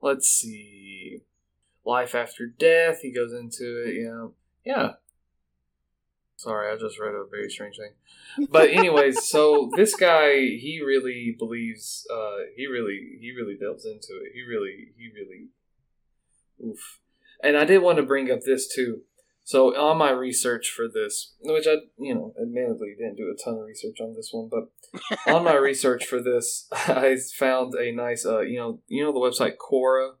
let's see. Life after death. He goes into it. Yeah, yeah. Sorry, I just read a very strange thing. But anyways, so this guy, he really believes. Uh, he really, he really delves into it. He really, he really. Oof. And I did want to bring up this too. So on my research for this, which I, you know, admittedly didn't do a ton of research on this one, but on my research for this, I found a nice, uh, you know, you know the website Quora,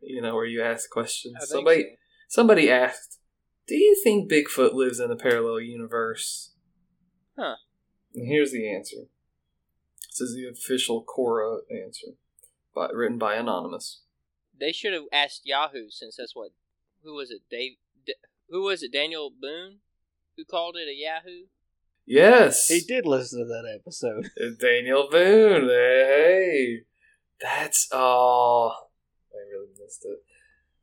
you know, where you ask questions. Somebody, so. somebody asked, "Do you think Bigfoot lives in a parallel universe?" Huh. And here's the answer. This is the official Quora answer, but written by anonymous. They should have asked Yahoo since that's what. Who was it? Dave. D- who was it? Daniel Boone, who called it a Yahoo. Yes, He did listen to that episode. Daniel Boone. Hey, that's oh, I really missed it.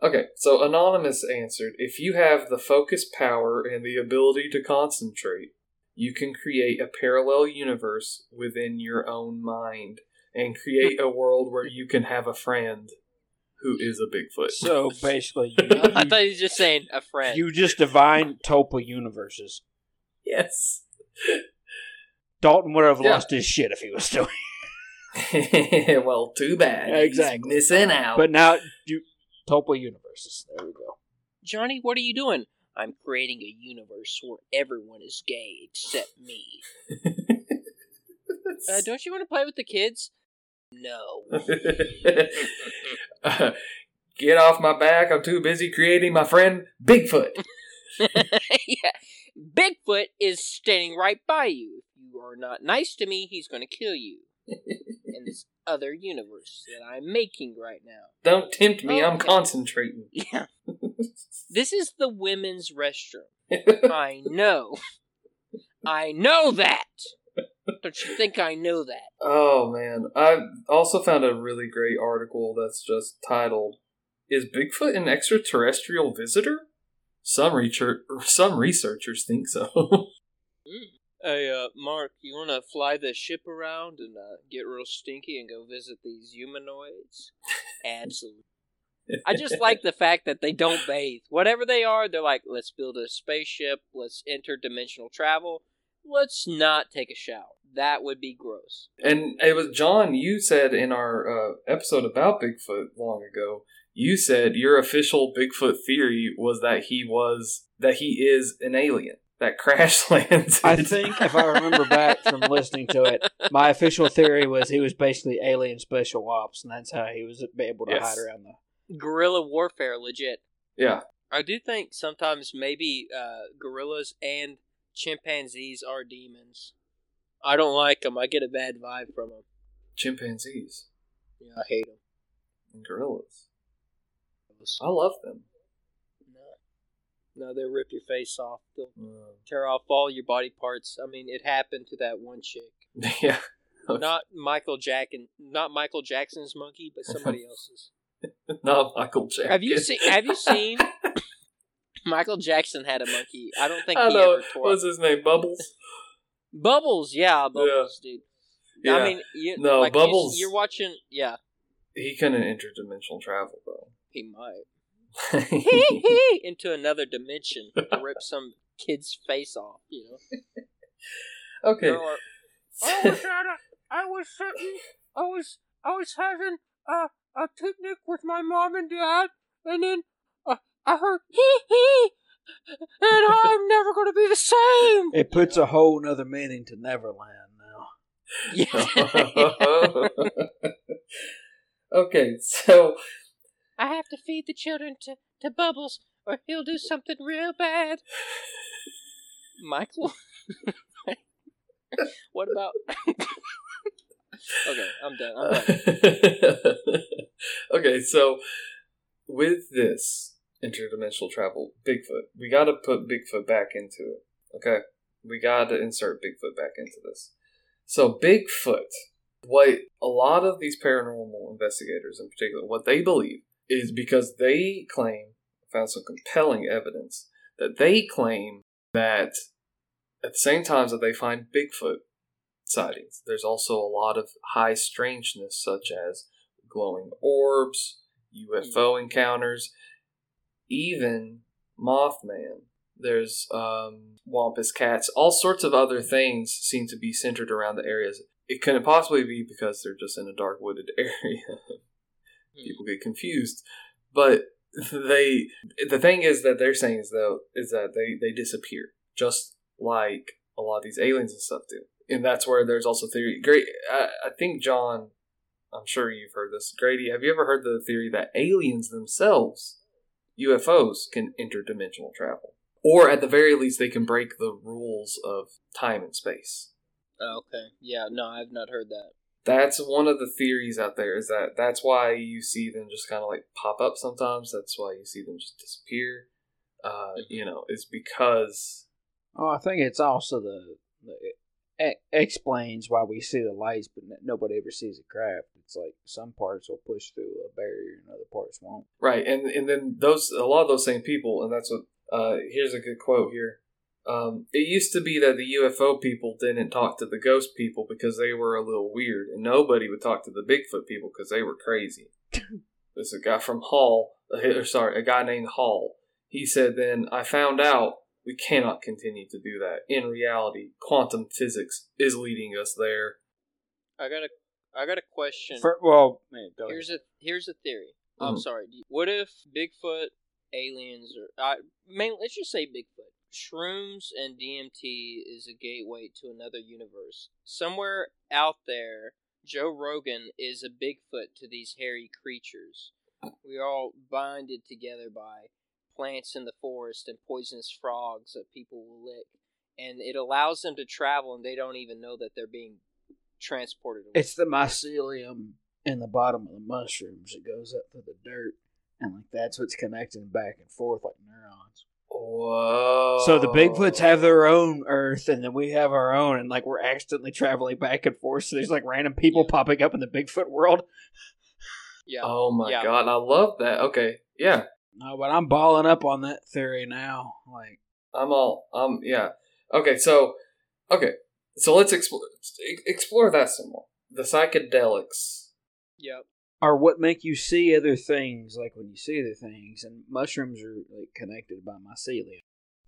Okay, so Anonymous answered If you have the focus power and the ability to concentrate, you can create a parallel universe within your own mind and create a world where you can have a friend who is a Bigfoot. So basically, you, I thought he was just saying a friend. you just divine Topa universes. yes. Dalton would have Yeah. lost his shit if he was still. here. well, too bad. He's Exactly. missing out. But now, you Topa universes. There we go. Johnny, what are you doing? I'm creating a universe where everyone is gay except me. Uh, don't you want to play with the kids? No. Uh, Get off my back. I'm too busy creating my friend Bigfoot. yeah. Bigfoot is standing right by you. If you are not nice to me, he's going to kill you. In this other universe that I'm making right now. Don't tempt me. I'm Okay. concentrating. Yeah. This is the women's restroom. I know. I know that. Don't you think I know that? oh, man. I also found a really great article that's just titled Is Bigfoot an extraterrestrial visitor? Some, research- some researchers think so. Hey, uh, Mark, you want to fly the ship around and uh, get real stinky and go visit these humanoids? Absolutely. I just like the fact that they don't bathe. Whatever they are, they're like, let's build a spaceship, let's interdimensional travel. Let's not take a shower. That would be gross. And it was John. You said in our uh, episode about Bigfoot long ago. You said your official Bigfoot theory was that he was that he is an alien that crash lands. I think if I remember back from listening to it, my official theory was he was basically alien special ops, and that's how he was able to Yes. hide around the. Guerrilla warfare, legit. yeah, I do think sometimes maybe uh, gorillas and chimpanzees are demons. I don't like them. I get a bad vibe from them. chimpanzees Yeah, I hate them. and gorillas. I love them. No, no, they'll rip your face off. They'll Uh, tear off all your body parts. I mean, it happened to that one chick. yeah, Not Michael Jackson, not Michael Jackson's monkey, but somebody else's. not Michael Jackson. Have you seen? Have you seen? Michael Jackson had a monkey. I don't think I he know. ever tore. What's his name? Bubbles. Bubbles, yeah, Bubbles, dude. Yeah. I mean, you, No, like, Bubbles- You're watching, yeah. he couldn't interdimensional travel though. He might into another dimension to rip some kid's face off. You know. okay. Or, I was at a, I was sitting, I was, I was having a a picnic with my mom and dad, and then I heard hee hee, and I'm never gonna be the same. It puts a whole nother meaning to Neverland now. Yeah. okay, so I have to feed the children to, to Bubbles, or he'll do something real bad. Michael? what about. okay, I'm done. I'm done. okay, so with this interdimensional travel, Bigfoot, we got to put Bigfoot back into it. Okay, we got to insert Bigfoot back into this. So Bigfoot, what a lot of these paranormal investigators, in particular, what they believe is because they claim found some compelling evidence that they claim that at the same times that they find Bigfoot sightings, there's also a lot of high strangeness, such as glowing orbs, UFO mm-hmm. encounters, even Mothman. There's um, Wampus cats, all sorts of other things seem to be centered around the areas. It couldn't possibly be because they're just in a dark wooded area. People get confused, but they. The thing is that they're saying is though is that they they disappear just like a lot of these aliens and stuff do, and that's where there's also theory. Great, I, I think John. I'm sure you've heard this. Grady, have you ever heard the theory that aliens themselves, UFOs, can interdimensional travel? Or at the very least, they can break the rules of time and space. Oh, okay. Yeah, no, I've not heard that. That's one of the theories out there. Is that that's why you see them just kind of like pop up sometimes. That's why you see them just disappear. Uh, you know, is because Oh, I think it's also the, the it explains why we see the lights, but nobody ever sees a craft. It's like some parts will push through a barrier and other parts won't. Right, and and then those a lot of those same people, and that's what. Uh, here's a good quote here. Um, it used to be that the UFO people didn't talk to the ghost people because they were a little weird, and nobody would talk to the Bigfoot people because they were crazy. There's a guy from Hall, uh, or sorry, a guy named Hall. He said, "Then I found out we cannot continue to do that. In reality, quantum physics is leading us there." I got a, I got a question. For, well, man, go Here's ahead. a here's a theory. I'm Mhm. sorry. What if Bigfoot, aliens, or I main let's just say Bigfoot, shrooms, and DMT is a gateway to another universe. Somewhere out there, Joe Rogan is a Bigfoot to these hairy creatures. We are all binded together by plants in the forest and poisonous frogs that people will lick, and it allows them to travel, and they don't even know that they're being transported. Away. It's the mycelium in the bottom of the mushrooms that goes up through the dirt, and like that's what's connecting back and forth like neurons. Whoa! So the Bigfoots have their own Earth, and then we have our own, and like we're accidentally traveling back and forth. So there's like random people Yeah. popping up in the Bigfoot world. yeah. Oh my Yeah. god, I love that. Okay, yeah, No, but I'm balling up on that theory now. Like, I'm all um yeah. Okay, so okay, so let's explore explore that some more. The psychedelics. Yep. or what make you see other things, like when you see other things, and mushrooms are like connected by mycelium.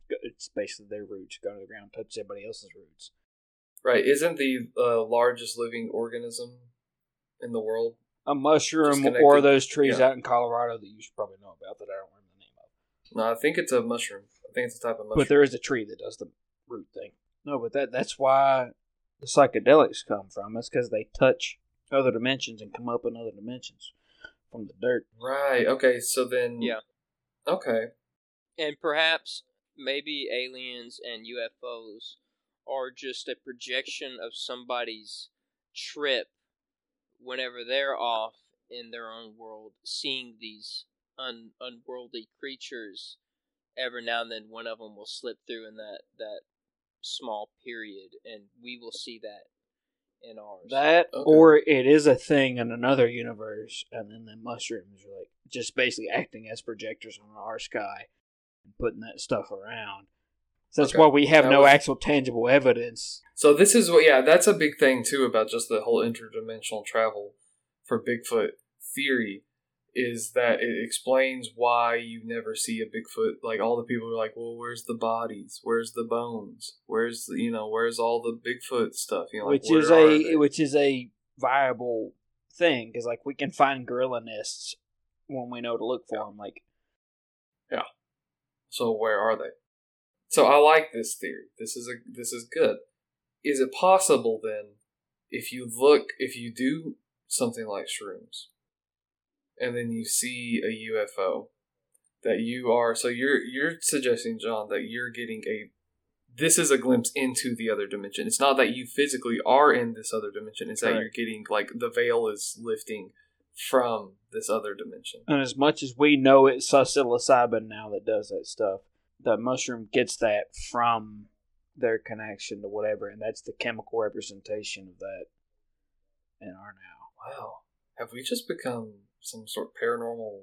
it's basically their roots go to the ground, touch everybody else's roots. Right? Isn't the uh, largest living organism in the world? A mushroom or those trees Yeah. out in Colorado that you should probably know about that I don't remember the name of. No, I think it's a mushroom. I think it's a type of mushroom. But there is a tree that does the root thing. No, but that that's why the psychedelics come from. It's because they touch other dimensions and come up in other dimensions from the dirt. right. Okay. So then. Yeah. Okay. And perhaps maybe aliens and UFOs are just a projection of somebody's trip whenever they're off in their own world, seeing these un- unworldly creatures. Every now and then, one of them will slip through in that that small period, and we will see that in ours. That Okay. or it is a thing in another universe, and then the mushrooms are like just basically acting as projectors on our sky and putting that stuff around. So that's Okay. why we have That no was- actual tangible evidence. So this is what, yeah, that's a big thing too about just the whole interdimensional travel for Bigfoot theory is that it explains why you never see a Bigfoot. Like all the people are like, well, where's the bodies? Where's the bones? Where's the, you know, where's all the Bigfoot stuff? You know, like, which is a which is a viable thing because like we can find gorilla nests when we know to look for them. Like yeah. So where are they? So I like this theory. This is a this is good. Is it possible then, if you look, if you do something like shrooms, and then you see a UFO, that you are so you're you're suggesting John that you're getting a this is a glimpse into the other dimension. It's not that you physically are in this other dimension. It's that you're getting like the veil is lifting from this other dimension. And as much as we know it's psilocybin now that does that stuff, the mushroom gets that from their connection to whatever, and that's the chemical representation of that in our now. Wow, have we just become some sort of paranormal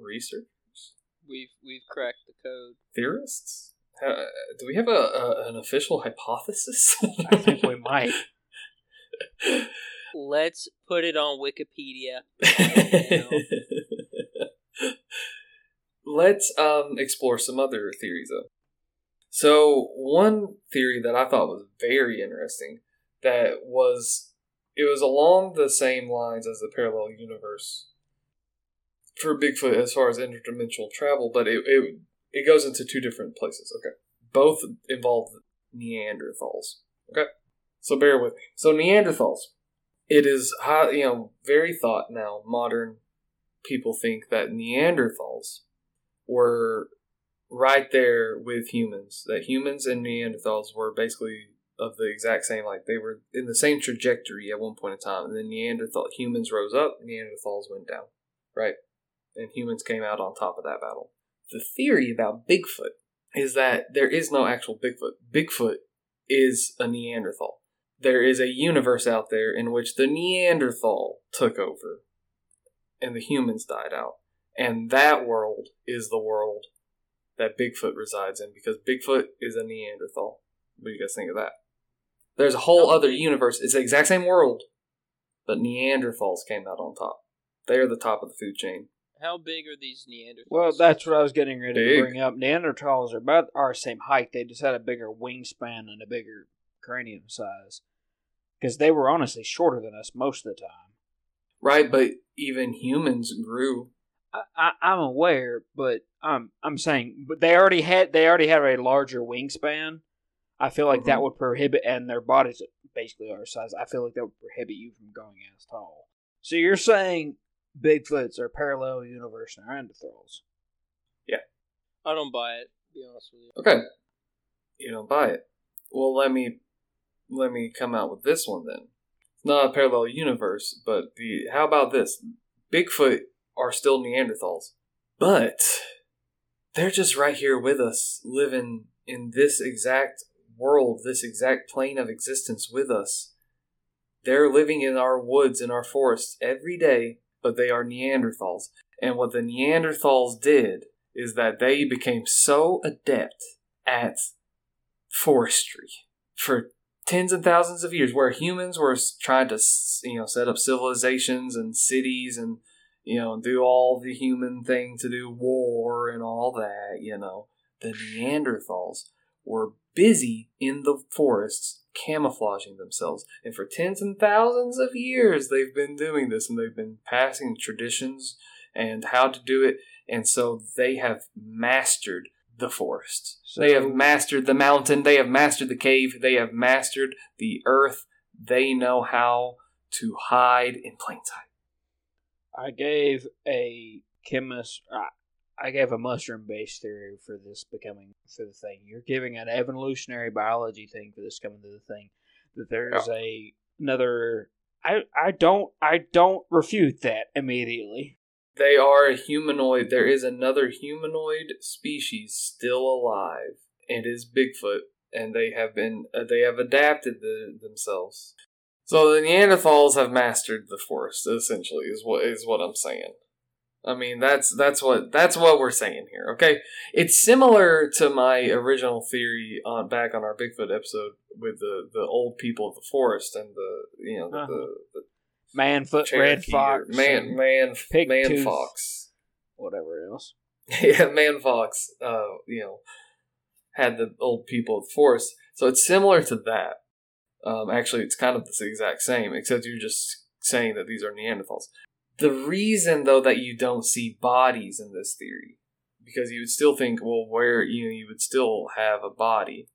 researchers, we've we've cracked the code. theorists? Uh, do we have a, a an official hypothesis? I think we might. Let's put it on Wikipedia. Let's um explore some other theories though. So one theory that I thought was very interesting that was it was along the same lines as the parallel universe for Bigfoot as far as interdimensional travel, but it it, it goes into two different places. Okay. Both involve Neanderthals. Okay. So bear with me. So Neanderthals. It is high, you know, very thought now, modern people think that Neanderthals were right there with humans. That humans and Neanderthals were basically of the exact same, like they were in the same trajectory at one point in time. And then Neanderthal humans rose up, Neanderthals went down, right? And humans came out on top of that battle. The theory about Bigfoot is that there is no actual Bigfoot. Bigfoot is a Neanderthal. There is a universe out there in which the Neanderthal took over and the humans died out. And that world is the world that Bigfoot resides in because Bigfoot is a Neanderthal. What do you guys think of that? There's a whole other universe. It's the exact same world, but Neanderthals came out on top. They are the top of the food chain. How big are these Neanderthals? Well, that's what I was getting ready Big. to bring up. Neanderthals are about our same height. They just had a bigger wingspan and a bigger cranium size. Because they were honestly shorter than us most of the time. Right, but even humans grew. I, I, I'm aware, but I'm I'm saying, but they already had they already have a larger wingspan. I feel like that Mhm. would prohibit, and their bodies basically are basically our size. I feel like that would prohibit you from going as tall. So you're saying Bigfoots are parallel universe Neanderthals? Yeah. I don't buy it. To be honest with you. Okay. You don't buy it. Well, let me let me come out with this one then. It's not a parallel universe, but the how about this? Bigfoot are still Neanderthals, but they're just right here with us, living in this exact world, this exact plane of existence with us. They're living in our woods, in our forests every day, but they are Neanderthals. And what the Neanderthals did is that they became so adept at forestry for tens and thousands of years, where humans were trying to, you know, set up civilizations and cities and, you know, do all the human thing to do war and all that, you know. the Neanderthals were busy in the forests camouflaging themselves. And for tens and thousands of years, they've been doing this and they've been passing traditions and how to do it. And so they have mastered the forest. So, They have mastered the mountain. They have mastered the cave. They have mastered the earth. They know how to hide in plain sight. I gave a chemist. I- gave a mushroom based theory for this becoming for the thing. You're giving an evolutionary biology thing for this coming to the thing. That there's a another. I I don't I don't refute that immediately. They are a humanoid. There is another humanoid species still alive, and it is Bigfoot. And they have been uh, they have adapted the, themselves. So the Neanderthals have mastered the forest. Essentially, is what is what I'm saying. I mean that's that's what that's what we're saying here. Okay, it's similar to my original theory on back on our Bigfoot episode with the the old people of the forest and the you know the, Uh-huh. the, the Man foot, red fox, man man pig man tooth. fox. whatever else. yeah, Man Fox, uh, you know, had the old people of the forest. So it's similar to that. Um, actually, it's kind of the exact same, except you're just saying that these are Neanderthals. The reason, though, that you don't see bodies in this theory, because you would still think, well, where you know, you would still have a body.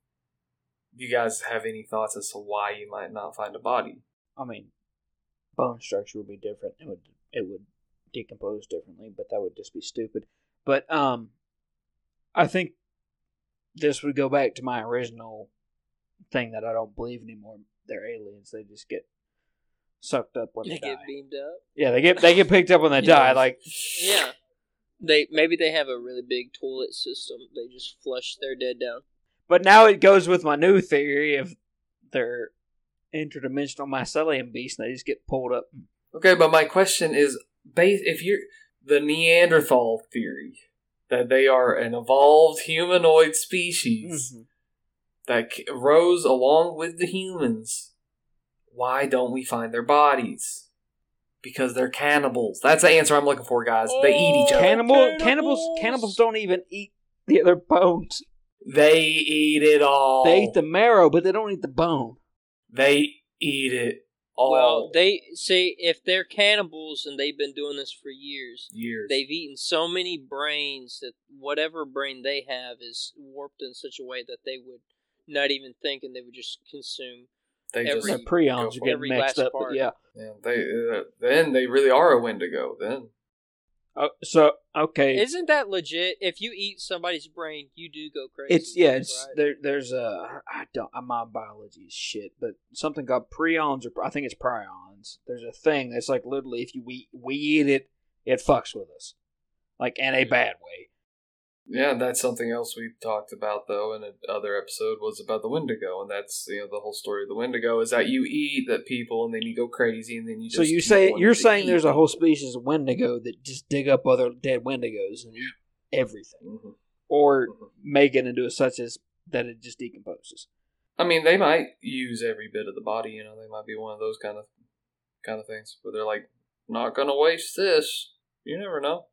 Do you guys have any thoughts as to why you might not find a body? I mean, bone structure would be different. It would it would decompose differently, but that would just be stupid. But um, I think this would go back to my original thing that I don't believe anymore. They're aliens. They just get sucked up when they, They die. get beamed up. Yeah, they get they get picked up when they die. Like Yeah. They maybe they have a really big toilet system. They just flush their dead down. But now it goes with my new theory of they're interdimensional mycelium beasts and they just get pulled up. Okay, but my question is, base if you're the Neanderthal theory that they are an evolved humanoid species Mm-hmm. that c- rose along with the humans, why don't we find their bodies? Because they're cannibals. That's the answer I'm looking for, guys. They eat each other. Cannibal cannibals. cannibals cannibals don't even eat the other bones. They eat it all. They eat the marrow, but they don't eat the bone. They eat it all. Well, they see if they're cannibals and they've been doing this for years. years. They've eaten so many brains that whatever brain they have is warped in such a way that they would not even think and they would just consume. They every- just Their go prions are getting mixed up. But yeah. Yeah, they uh, then they really are a Wendigo. Then Oh, so okay, Isn't that legit? If you eat somebody's brain, you do go crazy. it's yeah. It's right? there. There's a I don't. My biology is shit, but something called prions or I think it's prions. There's a thing that's like literally if you we we eat it, it fucks with us, like in a bad way. Yeah, that's something else we talked about though in another episode was about the Wendigo, and that's you know the whole story of the Wendigo is that you eat the people and then you go crazy and then you just So you say you're saying there's a whole species of Wendigo that just dig up other dead Wendigos and eat everything, Mhm, or mhm. make it into a such as that it just decomposes. I mean, they might use every bit of the body. You know, they might be one of those kind of kind of things where they're like, not gonna waste this. You never know.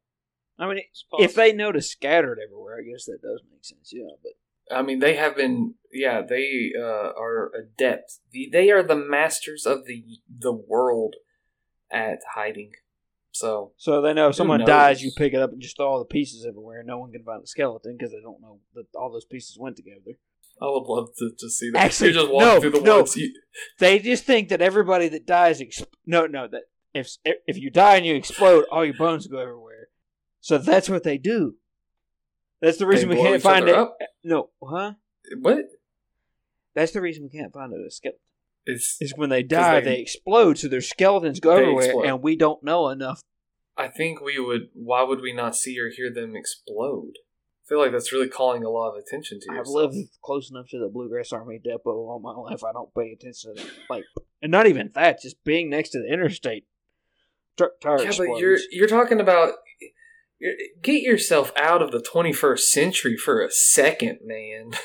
I mean, It's if they know to scatter it everywhere, I guess that does make sense. Yeah, but I mean, they have been, yeah, they uh, are adept. They are the masters of the the world at hiding. So so they know if someone knows? dies, you pick it up and just throw all the pieces everywhere, no one can find the skeleton because they don't know that all those pieces went together. I would love to, to see that. Actually, You're just walking no, through the no. woods. You, They just think that everybody that dies, exp- no, no, that if if you die and you explode, all your bones go everywhere. So that's what they do. That's the reason they we can't find it. up. No, huh? What? That's the reason we can't find a skeleton. It's. Is when they die, they- they, explode, so their skeletons go everywhere, explode. and we don't know enough. I think we would. Why would we not see or hear them explode? I feel like that's really calling a lot of attention to you. I've lived close enough to the Bluegrass Army Depot all my life. I don't pay attention to like, and not even that. Just being next to the interstate. Truck tire Yeah, but you're you're talking about. You're, get yourself out of the 21st century for a second, man.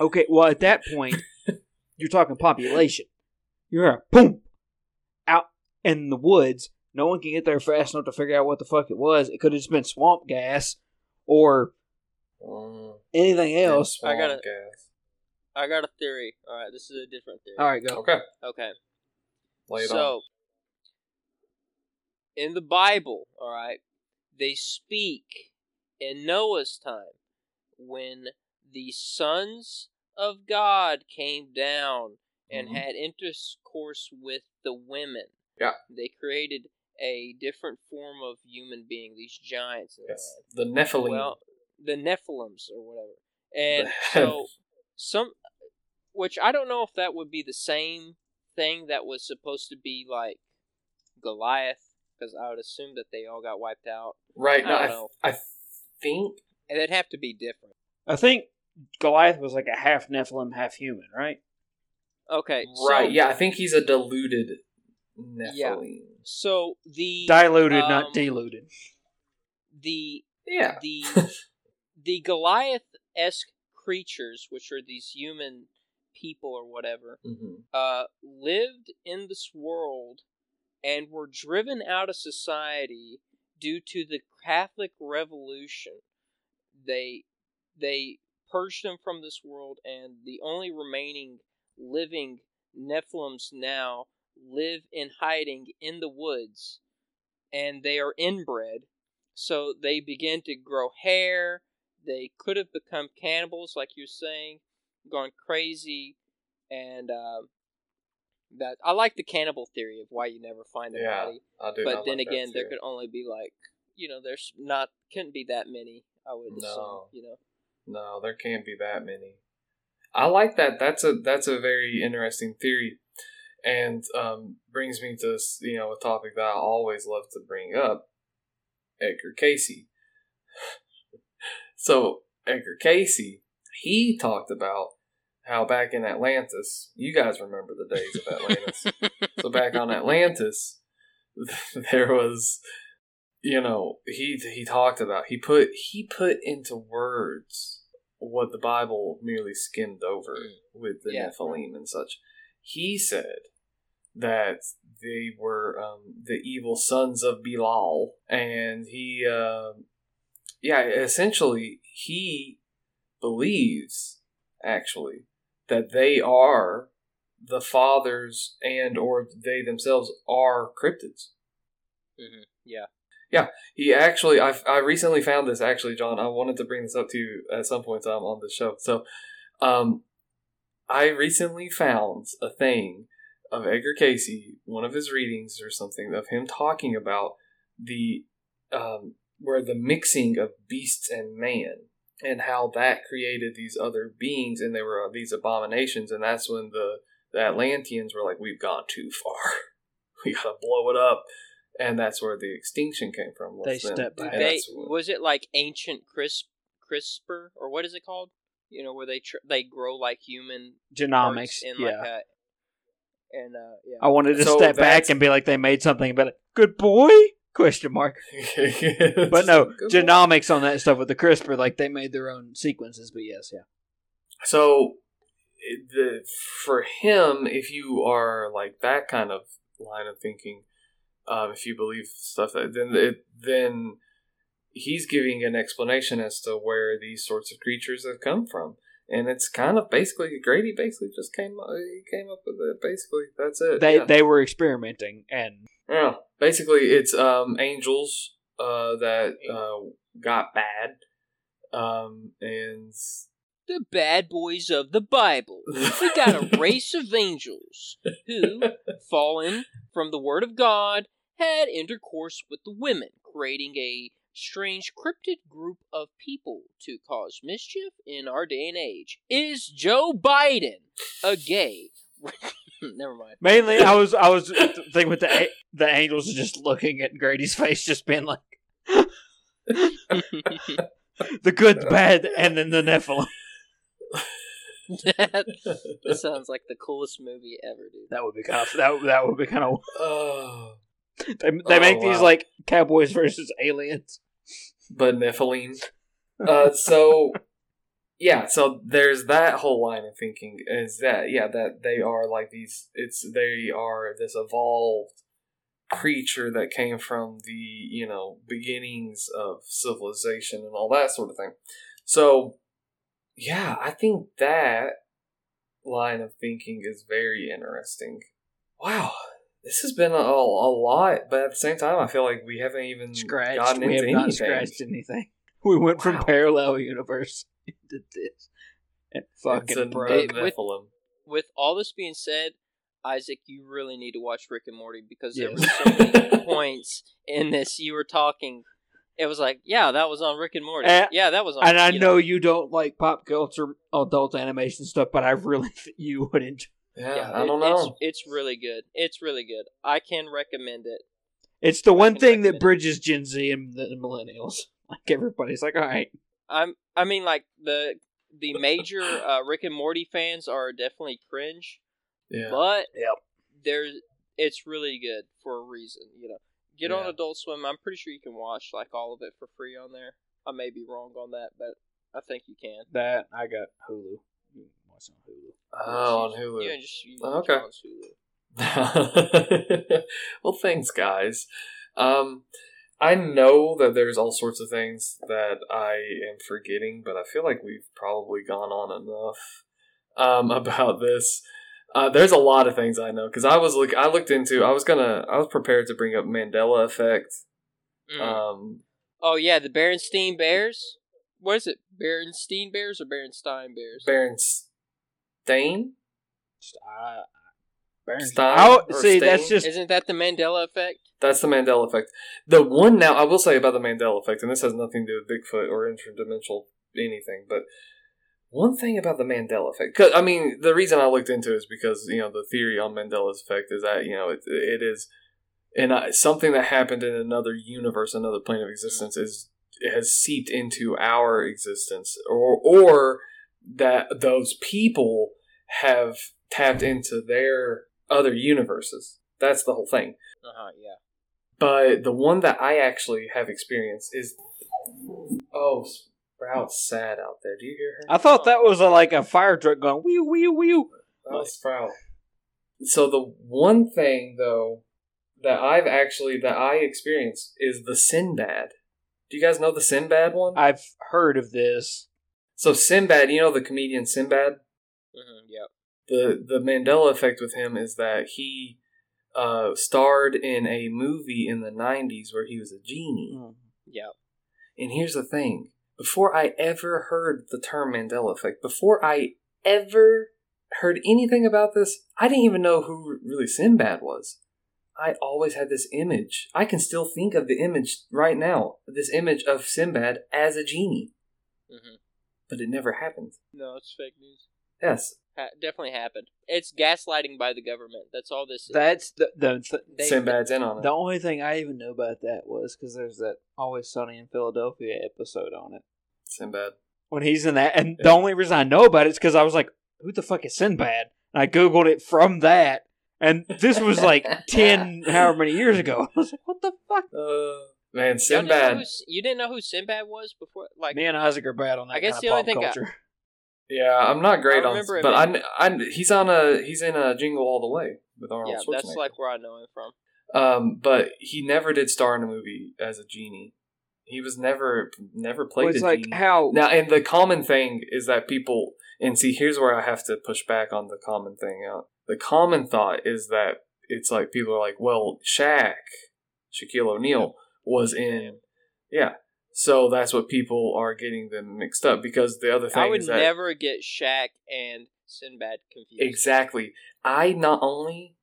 Okay, well at that point, you're talking population. You're a boom out in the woods. No one can get there fast enough to figure out what the fuck it was. It could have just been swamp gas, or Mm. anything else. I gotta- swamp gas. I got a theory. All right, this is a different theory. All right, go. Okay, Okay. lay it so, on. in the Bible, all right, they speak in Noah's time when the sons of God came down and Mhm. had intercourse with the women. Yeah. They created a different form of human being, these giants Yes, the Nephilim. Well, the Nephilims or whatever. And so some which I don't know if that would be the same thing that was supposed to be like Goliath because I would assume that they all got wiped out. right. I No, I, know. I think And it'd have to be different. I think Goliath was like a half Nephilim, half human, right? Okay. So, right. Yeah, I think he's a diluted Nephilim. So the Diluted, um, not diluted. the Yeah. the the Goliath esque creatures, which are these human people or whatever, hmm uh, lived in this world and were driven out of society due to the Catholic Revolution. They they purged them from this world, and the only remaining living Nephilims now live in hiding in the woods, and they are inbred. So they begin to grow hair. They could have become cannibals, like you're saying, gone crazy, and uh, that I like the cannibal theory of why you never find a Yeah, body. I do. But like then that again, there could only be like you know, there's not couldn't be that many. I would assume, No. you know. No, there can't be that many. I like that. That's a that's a very interesting theory, and um, brings me to you know a topic that I always love to bring up, Edgar Cayce. so Edgar Cayce, he talked about how back in Atlantis, you guys remember the days of Atlantis. so back on Atlantis, there was, you know, he he talked about he put he put into words what the Bible merely skimmed over Mm. with the Yeah. Nephilim and such. He said that they were um, the evil sons of Belial, and he, uh, yeah, essentially he believes actually that they are the fathers and or they themselves are cryptids. hmm Yeah. He actually, I, I recently found this actually, John. I wanted to bring this up to you at some point in time on the show. So, um, I recently found a thing of Edgar Cayce, one of his readings or something of him talking about the, um, where the mixing of beasts and man and how that created these other beings and they were uh, these abominations. And that's when the, the Atlanteans were like, we've gone too far. we gotta blow it up and that's where the extinction came from. was They them. stepped back. They when- was it like ancient crisp CRISPR or what is it called? You know where they tr- they grow like human Genomics. in yeah. like a and uh yeah. I wanted to So step back and be like they made something about it. Good boy? Question mark. But no, genomics on that stuff with the CRISPR, like they made their own sequences. But yes, yeah. So, the for him, if you are like that kind of line of thinking, um, if you believe stuff that then it then he's giving an explanation as to where these sorts of creatures have come from, and it's kind of basically Grady basically just came up- he came up with it. Basically, that's it. They yeah. they were experimenting, and Yeah, basically, it's um, angels uh, that uh, got bad, um, and the bad boys of the Bible. We got a race of angels who, fallen from the word of God, had intercourse with the women, creating a strange cryptid group of people to cause mischief in our day and age. Is Joe Biden a gay? Never mind. mainly I was I was thinking with the the angels just looking at Grady's face, just being like the good, the bad, and then the Nephilim. that, that sounds like the coolest movie ever, dude. That would be kind of that would- that would be kind of oh, they, they Oh, make these like cowboys versus aliens. but Nephilim. Uh, so yeah, so there's that whole line of thinking is that yeah that they are like these. It's they are this evolved creature that came from the you know beginnings of civilization and all that sort of thing. So yeah, I think that line of thinking is very interesting. Wow, this has been a, a lot, but at the same time, I feel like we haven't even Scratched. gotten We into have not anything. scratched anything. We went from parallel universe into this. And fucking It's a bro. It- with- With all this being said, Isaac, you really need to watch Rick and Morty because there were Yes. so many points in this you were talking. It was like, yeah, that was on Rick and Morty. And- yeah, that was on. and I you know you don't like pop culture, adult animation stuff, but I really think you would enjoy. Yeah, Yeah, I it- don't It's, know. it's really good. It's really good. I can recommend it. It's the one thing recommend that it. bridges Gen Z and the millennials. Like everybody's like, all right, I'm. I mean, like the the major uh, Rick and Morty fans are definitely cringe, Yeah, but Yep. there's it's really good for a reason. You know, get on Adult Swim. I'm pretty sure you can watch like all of it for free on there. I may be wrong on that, but I think you can. that I got Hulu. You can watch on Hulu. oh, on Hulu. can just use Oh, okay. John's Hulu. well, thanks, guys. Um, I know that there's all sorts of things that I am forgetting, but I feel like we've probably gone on enough um, about this. Uh, there's a lot of things I know because I was look. I looked into. I was gonna. I was prepared to bring up Mandela effect. Mm. Um, oh yeah, the Berenstein Bears. What is it? Berenstein Bears or Berenstein Bears? Berenstein. I, Stein see, Stain? that's just Isn't that the Mandela effect? That's the Mandela effect. The one now I will say about the Mandela effect, and this has nothing to do with Bigfoot or interdimensional anything, but one thing about the Mandela effect, 'cause, I mean, the reason I looked into it is because you know the theory on Mandela's effect is that you know it, it is, and uh, something that happened in another universe, another plane of existence, is it has seeped into our existence, or or that those people have tapped into their other universes. That's the whole thing. Uh huh. Yeah. But the one that I actually have experienced is oh, Sprout's sad out there. Do you hear her? I thought that was a, like a fire truck going wee wee wee. That was Sprout. So the one thing though that I've actually that I experienced is the Sinbad. Do you guys know the Sinbad one? I've heard of this. so Sinbad, you know the comedian Sinbad. hmm Yep. The the Mandela effect with him is that he uh, starred in a movie in the '90s where he was a genie. Yeah. And here's the thing: before I ever heard the term Mandela effect, before I ever heard anything about this, I didn't even know who really Sinbad was. I always had this image. I can still think of the image right now. This image of Sinbad as a genie, hmm but it never happened. No, it's fake news. Yes, Ha- definitely happened. It's gaslighting by the government. That's all this is. That's the the th- They- Sinbad's in on it. the only thing I even know about that was because there's that Always Sunny in Philadelphia episode on it Sinbad. when he's in that, and the only reason I know about it is because I was like, "Who the fuck is Sinbad?" And I googled it from that, and this was like ten, however many years ago. I was like, "What the fuck?" Uh, man, Y'all didn't Sinbad. who you didn't know who Sinbad was before? Like, Me and Isaac are bad on that. I guess kind the of only pop thing I- culture. Yeah, I'm not great on, but I, I, he's on a he's in a Jingle All the Way with Arnold yeah, Schwarzenegger. that's like where I know him from. um, but he never did star in a movie as a genie. He was never never played Well, it's a like genie. how Now, and the common thing is that people, and see, here's where I have to push back on the common thing. Uh, the common thought is that it's like people are like, well, Shaq, Shaquille O'Neal was in, yeah. So that's what people are getting them mixed up because the other thing I would that never get Shaq and Sinbad confused. Exactly. I not only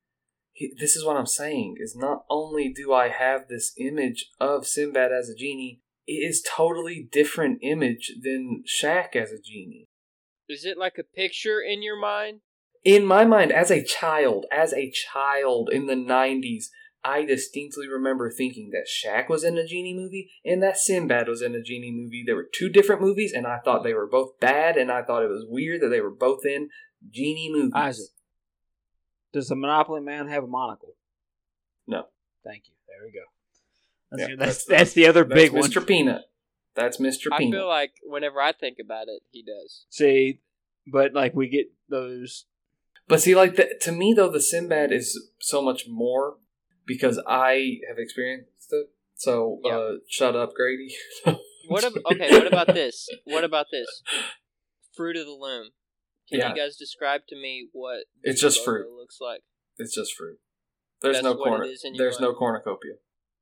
this is what I'm saying is not only do I have this image of Sinbad as a genie, it is totally different image than Shaq as a genie. Is it like a picture in your mind? In my mind, as a child, as a child in the '90s, I distinctly remember thinking that Shaq was in a genie movie and that Sinbad was in a genie movie. There were two different movies, and I thought they were both bad, and I thought it was weird that they were both in genie movies. Isaac. Does the Monopoly Man have a monocle? No. Thank you. There we go. That's, Yeah, that's, that's- that's, the other That's big one. Mr. Peanut. That's Mr. I Peanut. feel like whenever I think about it, he does. See, but like we get those. but see, like the, to me though, the Sinbad is so much more because I have experienced it. So uh, shut up, Grady. What ab- okay, what about this? What about this? Fruit of the Loom. Can Yeah. you guys describe to me what It's just logo fruit. looks like? It's just fruit. There's That's no what corn. There's your no cornucopia.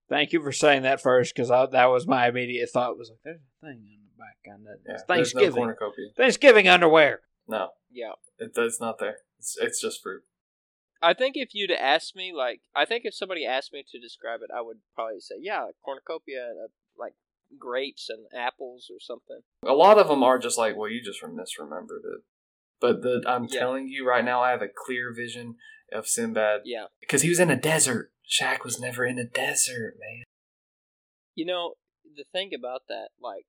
Thank you for saying that first, because that was my immediate thought. Was like, there's a thing on the back on that. Yeah, It's there's no Thanksgiving. cornucopia. Thanksgiving underwear. No, Yeah. it, it's not there. It's, it's just fruit. I think if you'd asked me, like, I think if somebody asked me to describe it, I would probably say, yeah, cornucopia and uh, like grapes and apples or something. A lot of them are just like, well, you just misremembered it. But the, I'm Yeah. telling you right now, I have a clear vision of Sinbad Yeah. because he was in a desert. Shaq was never in a desert, man. You know, the thing about that, like,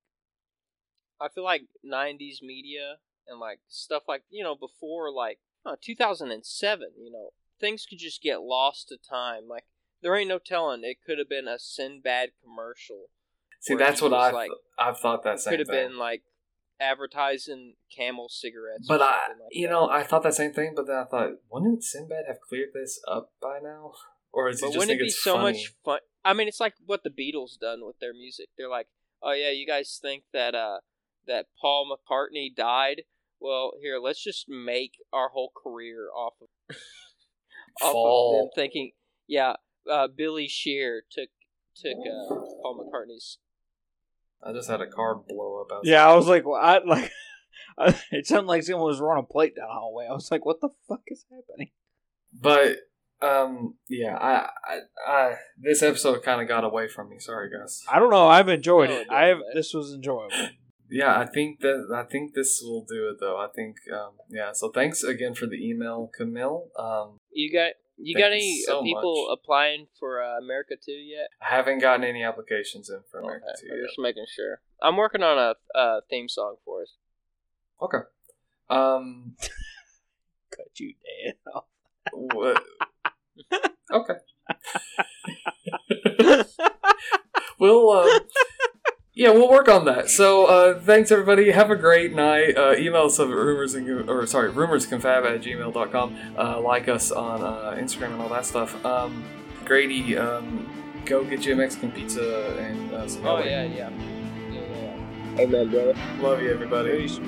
I feel like 90s media and, like, stuff like, you know, before, like, uh, 2007, you know, things could just get lost to time. Like, there ain't no telling. It could have been a Sinbad commercial. See, that's what I've like- I've thought that same Could have been, like, advertising camel cigarettes. but I, like you that. know, I thought that same thing. But then I thought, wouldn't Sinbad have cleared this up by now? Or is he But just wouldn't think it be it's so funny? much fun? I mean, it's like what the Beatles done with their music. They're like, "Oh yeah, you guys think that uh that Paul McCartney died? Well, here, let's just make our whole career off of off of them Fall. thinking, yeah, uh, Billy Shear took took uh, Paul McCartney's. I just had a car blow up. outside. Yeah, I was like, well, I like. it sounded like someone was running a plate down the hallway. I was like, what the fuck is happening? But um, yeah, I, I, I this episode kind of got away from me. Sorry, guys. I don't know. I've enjoyed No, it. it I have. This was enjoyable. Yeah, I think that I think this will do it though. I think um, yeah. So thanks again for the email, Camille. Um, You got you got any so uh, people much. applying for uh, America Two yet? I haven't gotten any applications in for America Okay, Two I'm yet. just making sure. I'm working on a uh, theme song for us. Okay. Um. Cut you dead. What? okay. we'll uh, yeah, we'll work on that. So uh, thanks everybody. Have a great night. Uh, email us at rumors and or sorry rumorsconfab at gmail.com. Uh, like us on uh, Instagram and all that stuff. Um, Grady, um, go get you a Mexican pizza and uh, some Oh yeah, yeah. yeah, yeah, yeah. Amen, brother. Love you everybody. Peace.